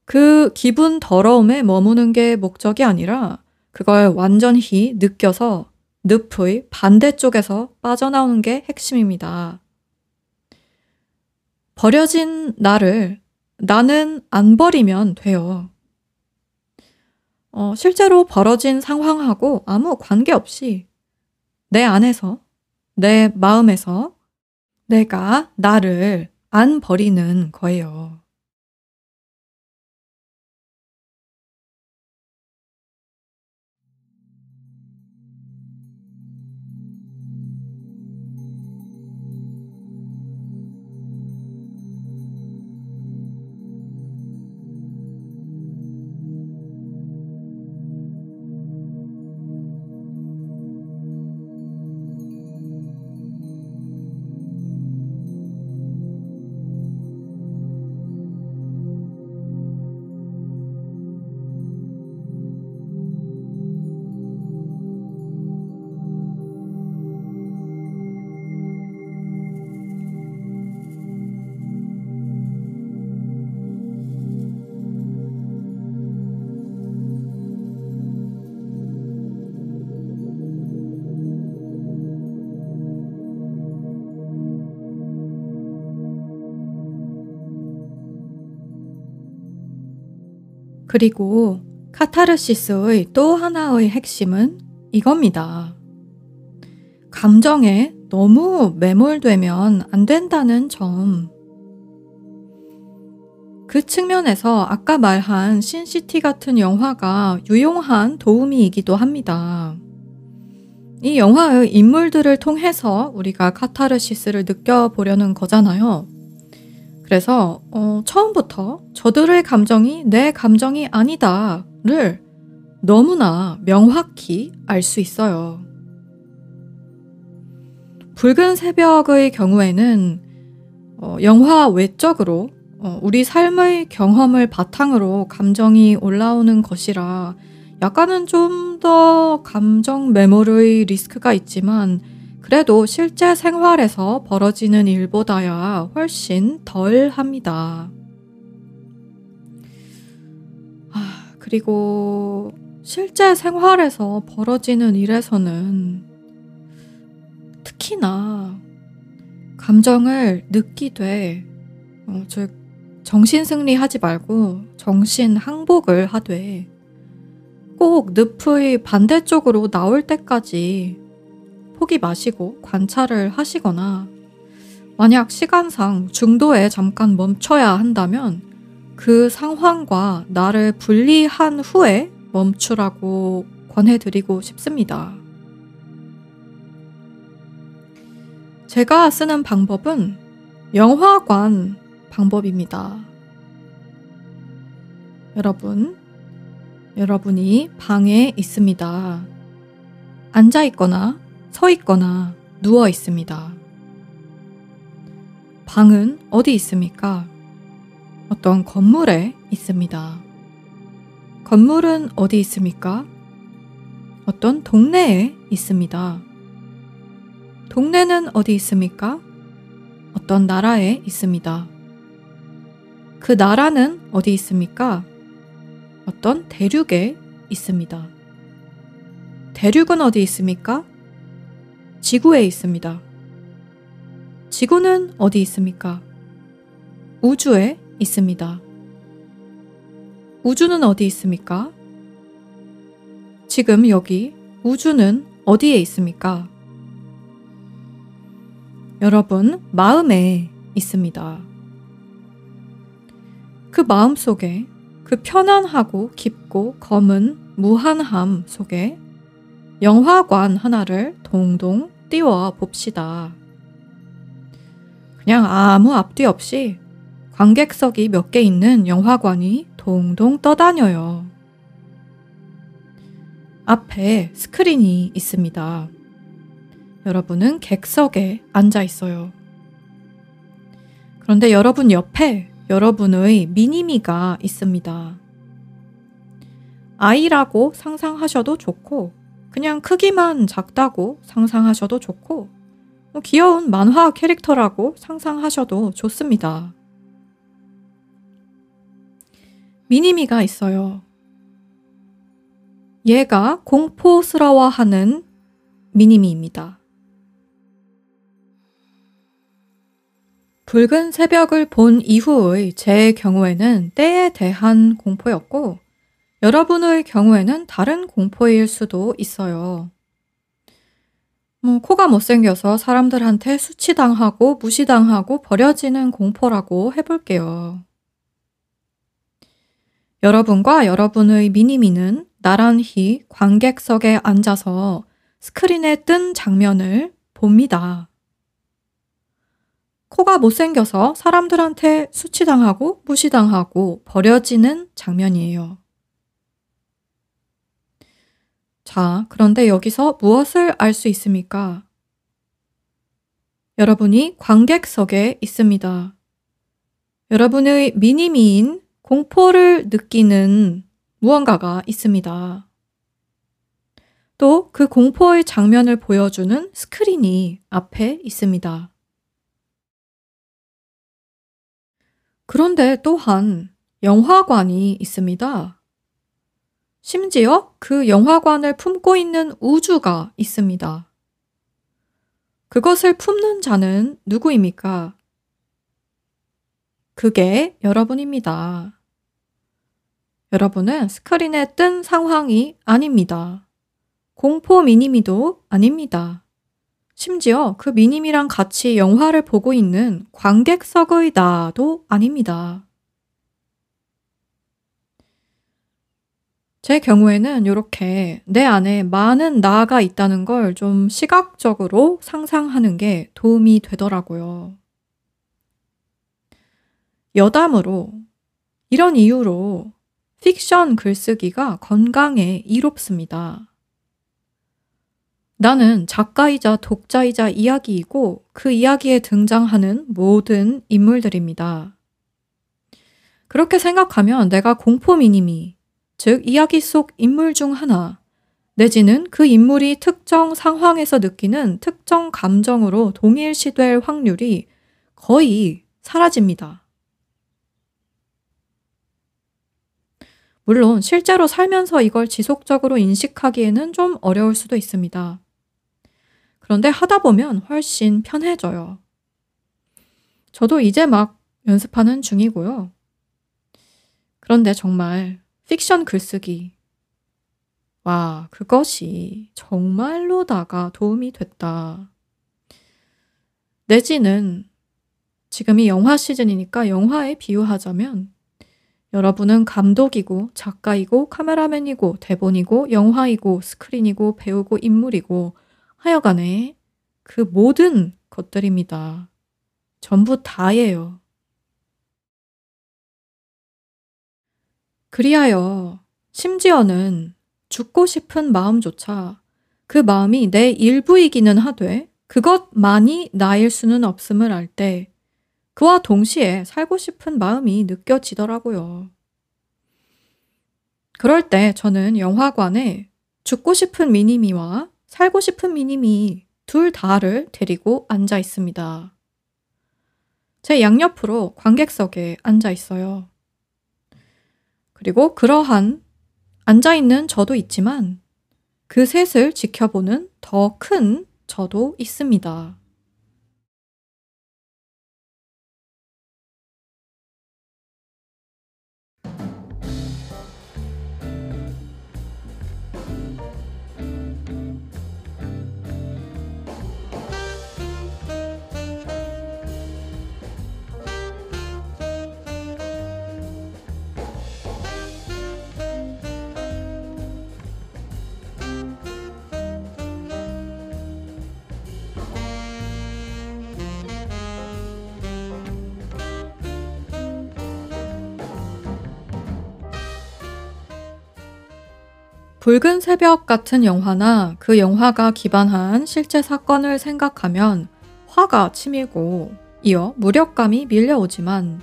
그 기분 더러움에 머무는 게 목적이 아니라 그걸 완전히 느껴서 늪의 반대쪽에서 빠져나오는 게 핵심입니다. 버려진 나를 나는 안 버리면 돼요. 어, 실제로 벌어진 상황하고 아무 관계없이 내 안에서, 내 마음에서 내가 나를 안 버리는 거예요. 그리고 카타르시스의 또 하나의 핵심은 이겁니다. 감정에 너무 매몰되면 안 된다는 점. 그 측면에서 아까 말한 신시티 같은 영화가 유용한 도우미이기도 합니다. 이 영화의 인물들을 통해서 우리가 카타르시스를 느껴보려는 거잖아요. 그래서 어, 처음부터 저들의 감정이 내 감정이 아니다를 너무나 명확히 알 수 있어요. 붉은 새벽의 경우에는 어, 영화 외적으로 어, 우리 삶의 경험을 바탕으로 감정이 올라오는 것이라 약간은 좀 더 감정 메모의 리스크가 있지만 그래도 실제 생활에서 벌어지는 일보다야 훨씬 덜 합니다. 아, 그리고 실제 생활에서 벌어지는 일에서는 특히나 감정을 느끼되, 어, 즉, 정신 승리하지 말고 정신 항복을 하되, 꼭 늪의 반대쪽으로 나올 때까지 포기 마시고 관찰을 하시거나 만약 시간상 중도에 잠깐 멈춰야 한다면 그 상황과 나를 분리한 후에 멈추라고 권해드리고 싶습니다. 제가 쓰는 방법은 영화관 방법입니다. 여러분, 여러분이 방에 있습니다. 앉아 있거나 서 있거나 누워 있습니다. 방은 어디 있습니까? 어떤 건물에 있습니다. 건물은 어디 있습니까? 어떤 동네에 있습니다. 동네는 어디 있습니까? 어떤 나라에 있습니다. 그 나라는 어디 있습니까? 어떤 대륙에 있습니다. 대륙은 어디 있습니까? 지구에 있습니다. 지구는 어디 있습니까? 우주에 있습니다. 우주는 어디 있습니까? 지금 여기 우주는 어디에 있습니까? 여러분, 마음에 있습니다. 그 마음 속에 그 편안하고 깊고 검은 무한함 속에 영화관 하나를 동동 띄워 봅시다. 그냥 아무 앞뒤 없이 관객석이 몇 개 있는 영화관이 동동 떠다녀요. 앞에 스크린이 있습니다. 여러분은 객석에 앉아 있어요. 그런데 여러분 옆에 여러분의 미니미가 있습니다. 아이라고 상상하셔도 좋고, 그냥 크기만 작다고 상상하셔도 좋고, 뭐 귀여운 만화 캐릭터라고 상상하셔도 좋습니다. 미니미가 있어요. 얘가 공포스러워하는 미니미입니다. 붉은 새벽을 본 이후의 제 경우에는 때에 대한 공포였고, 여러분의 경우에는 다른 공포일 수도 있어요. 뭐, 코가 못생겨서 사람들한테 수치당하고 무시당하고 버려지는 공포라고 해볼게요. 여러분과 여러분의 미니미는 나란히 관객석에 앉아서 스크린에 뜬 장면을 봅니다. 코가 못생겨서 사람들한테 수치당하고 무시당하고 버려지는 장면이에요. 자, 그런데 여기서 무엇을 알 수 있습니까? 여러분이 관객석에 있습니다. 여러분의 미니미인 공포를 느끼는 무언가가 있습니다. 또 그 공포의 장면을 보여주는 스크린이 앞에 있습니다. 그런데 또한 영화관이 있습니다. 심지어 그 영화관을 품고 있는 우주가 있습니다. 그것을 품는 자는 누구입니까? 그게 여러분입니다. 여러분은 스크린에 뜬 상황이 아닙니다. 공포 미니미도 아닙니다. 심지어 그 미님이랑 같이 영화를 보고 있는 관객석의 나도 아닙니다. 제 경우에는 이렇게 내 안에 많은 나가 있다는 걸 좀 시각적으로 상상하는 게 도움이 되더라고요. 여담으로 이런 이유로 픽션 글쓰기가 건강에 이롭습니다. 나는 작가이자 독자이자 이야기이고 그 이야기에 등장하는 모든 인물들입니다. 그렇게 생각하면 내가 공포 미니미, 즉 이야기 속 인물 중 하나, 내지는 그 인물이 특정 상황에서 느끼는 특정 감정으로 동일시될 확률이 거의 사라집니다. 물론 실제로 살면서 이걸 지속적으로 인식하기에는 좀 어려울 수도 있습니다. 그런데 하다 보면 훨씬 편해져요. 저도 이제 막 연습하는 중이고요. 그런데 정말 픽션 글쓰기. 와, 그것이 정말로다가 도움이 됐다. 내지는 지금이 영화 시즌이니까 영화에 비유하자면 여러분은 감독이고 작가이고 카메라맨이고 대본이고 영화이고 스크린이고 배우고 인물이고 하여간에 그 모든 것들입니다. 전부 다예요. 그리하여 심지어는 죽고 싶은 마음조차 그 마음이 내 일부이기는 하되 그것만이 나일 수는 없음을 알 때 그와 동시에 살고 싶은 마음이 느껴지더라고요. 그럴 때 저는 영화관에 죽고 싶은 미니미와 살고 싶은 미님이 둘 다를 데리고 앉아 있습니다. 제 양옆으로 관객석에 앉아 있어요. 그리고 그러한 앉아 있는 저도 있지만 그 셋을 지켜보는 더 큰 저도 있습니다. 붉은 새벽 같은 영화나 그 영화가 기반한 실제 사건을 생각하면 화가 치밀고 이어 무력감이 밀려오지만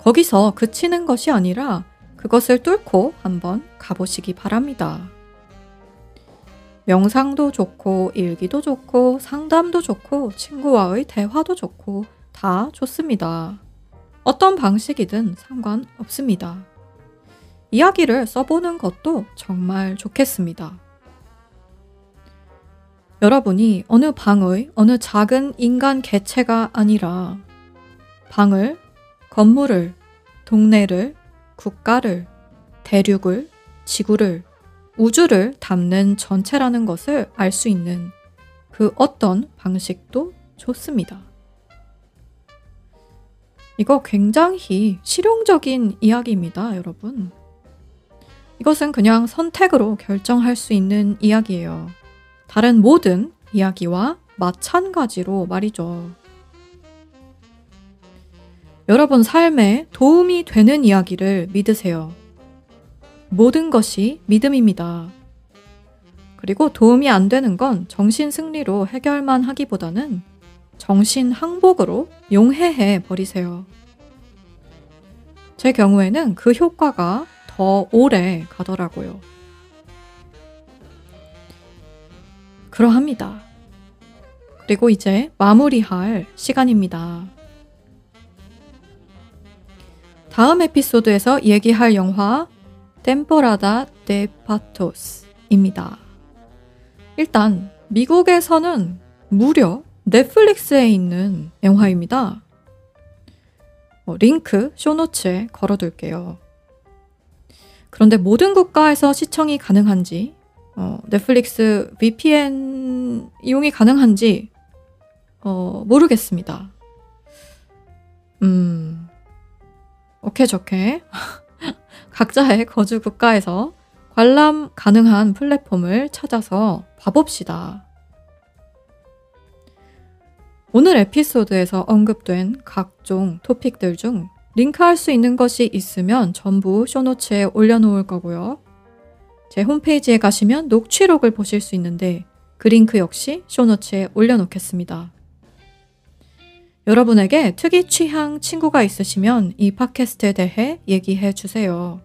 거기서 그치는 것이 아니라 그것을 뚫고 한번 가보시기 바랍니다. 명상도 좋고, 일기도 좋고, 상담도 좋고, 친구와의 대화도 좋고, 다 좋습니다. 어떤 방식이든 상관없습니다. 이야기를 써보는 것도 정말 좋겠습니다. 여러분이 어느 방의 어느 작은 인간 개체가 아니라 방을, 건물을, 동네를, 국가를, 대륙을, 지구를, 우주를 담는 전체라는 것을 알 수 있는 그 어떤 방식도 좋습니다. 이거 굉장히 실용적인 이야기입니다, 여러분. 이것은 그냥 선택으로 결정할 수 있는 이야기예요. 다른 모든 이야기와 마찬가지로 말이죠. 여러분 삶에 도움이 되는 이야기를 믿으세요. 모든 것이 믿음입니다. 그리고 도움이 안 되는 건 정신 승리로 해결만 하기보다는 정신 항복으로 용해해 버리세요. 제 경우에는 그 효과가 더 오래 가더라고요. 그러합니다. 그리고 이제 마무리할 시간입니다. 다음 에피소드에서 얘기할 영화 템포라다 데 파토스입니다. 일단 미국에서는 무려 넷플릭스에 있는 영화입니다. 어, 링크 쇼노츠에 걸어둘게요. 그런데 모든 국가에서 시청이 가능한지, 어, 넷플릭스 VPN 이용이 가능한지, 어, 모르겠습니다. 음, 오케이, 좋게. 각자의 거주 국가에서 관람 가능한 플랫폼을 찾아서 봐봅시다. 오늘 에피소드에서 언급된 각종 토픽들 중 링크할 수 있는 것이 있으면 전부 쇼노츠에 올려놓을 거고요. 제 홈페이지에 가시면 녹취록을 보실 수 있는데 그 링크 역시 쇼노츠에 올려놓겠습니다. 여러분에게 특이 취향 친구가 있으시면 이 팟캐스트에 대해 얘기해 주세요.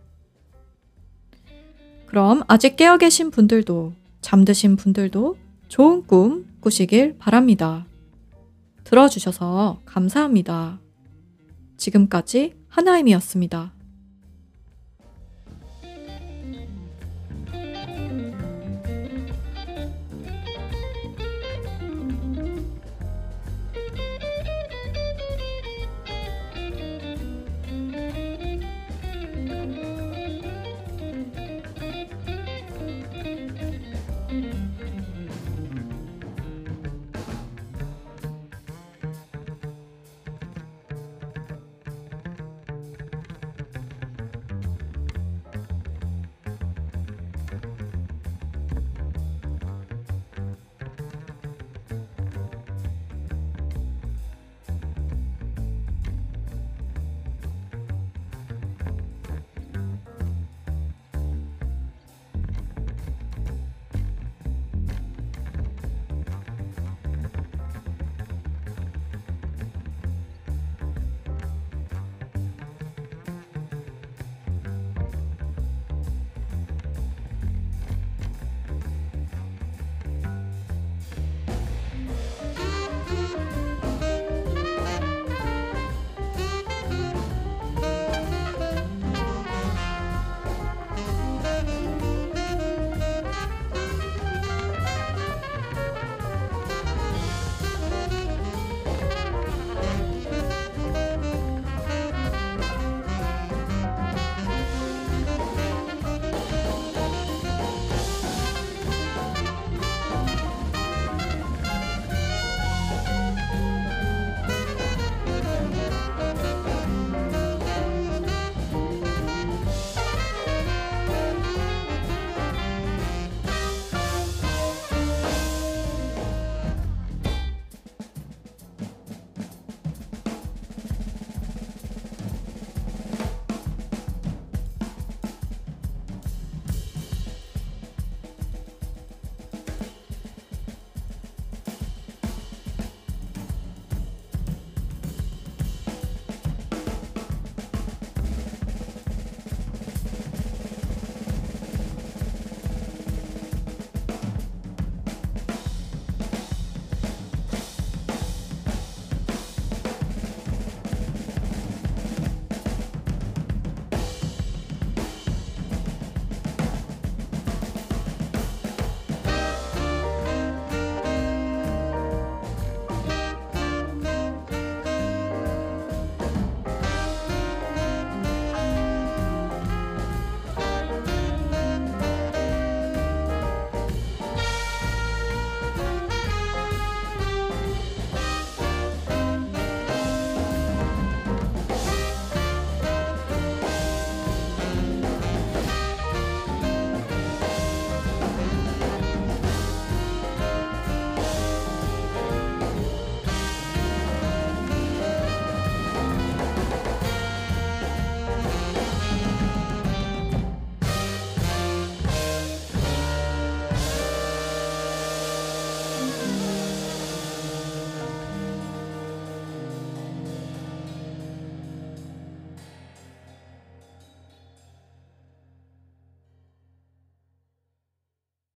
그럼 아직 깨어 계신 분들도 잠드신 분들도 좋은 꿈 꾸시길 바랍니다. 들어주셔서 감사합니다. 지금까지 하나임이었습니다.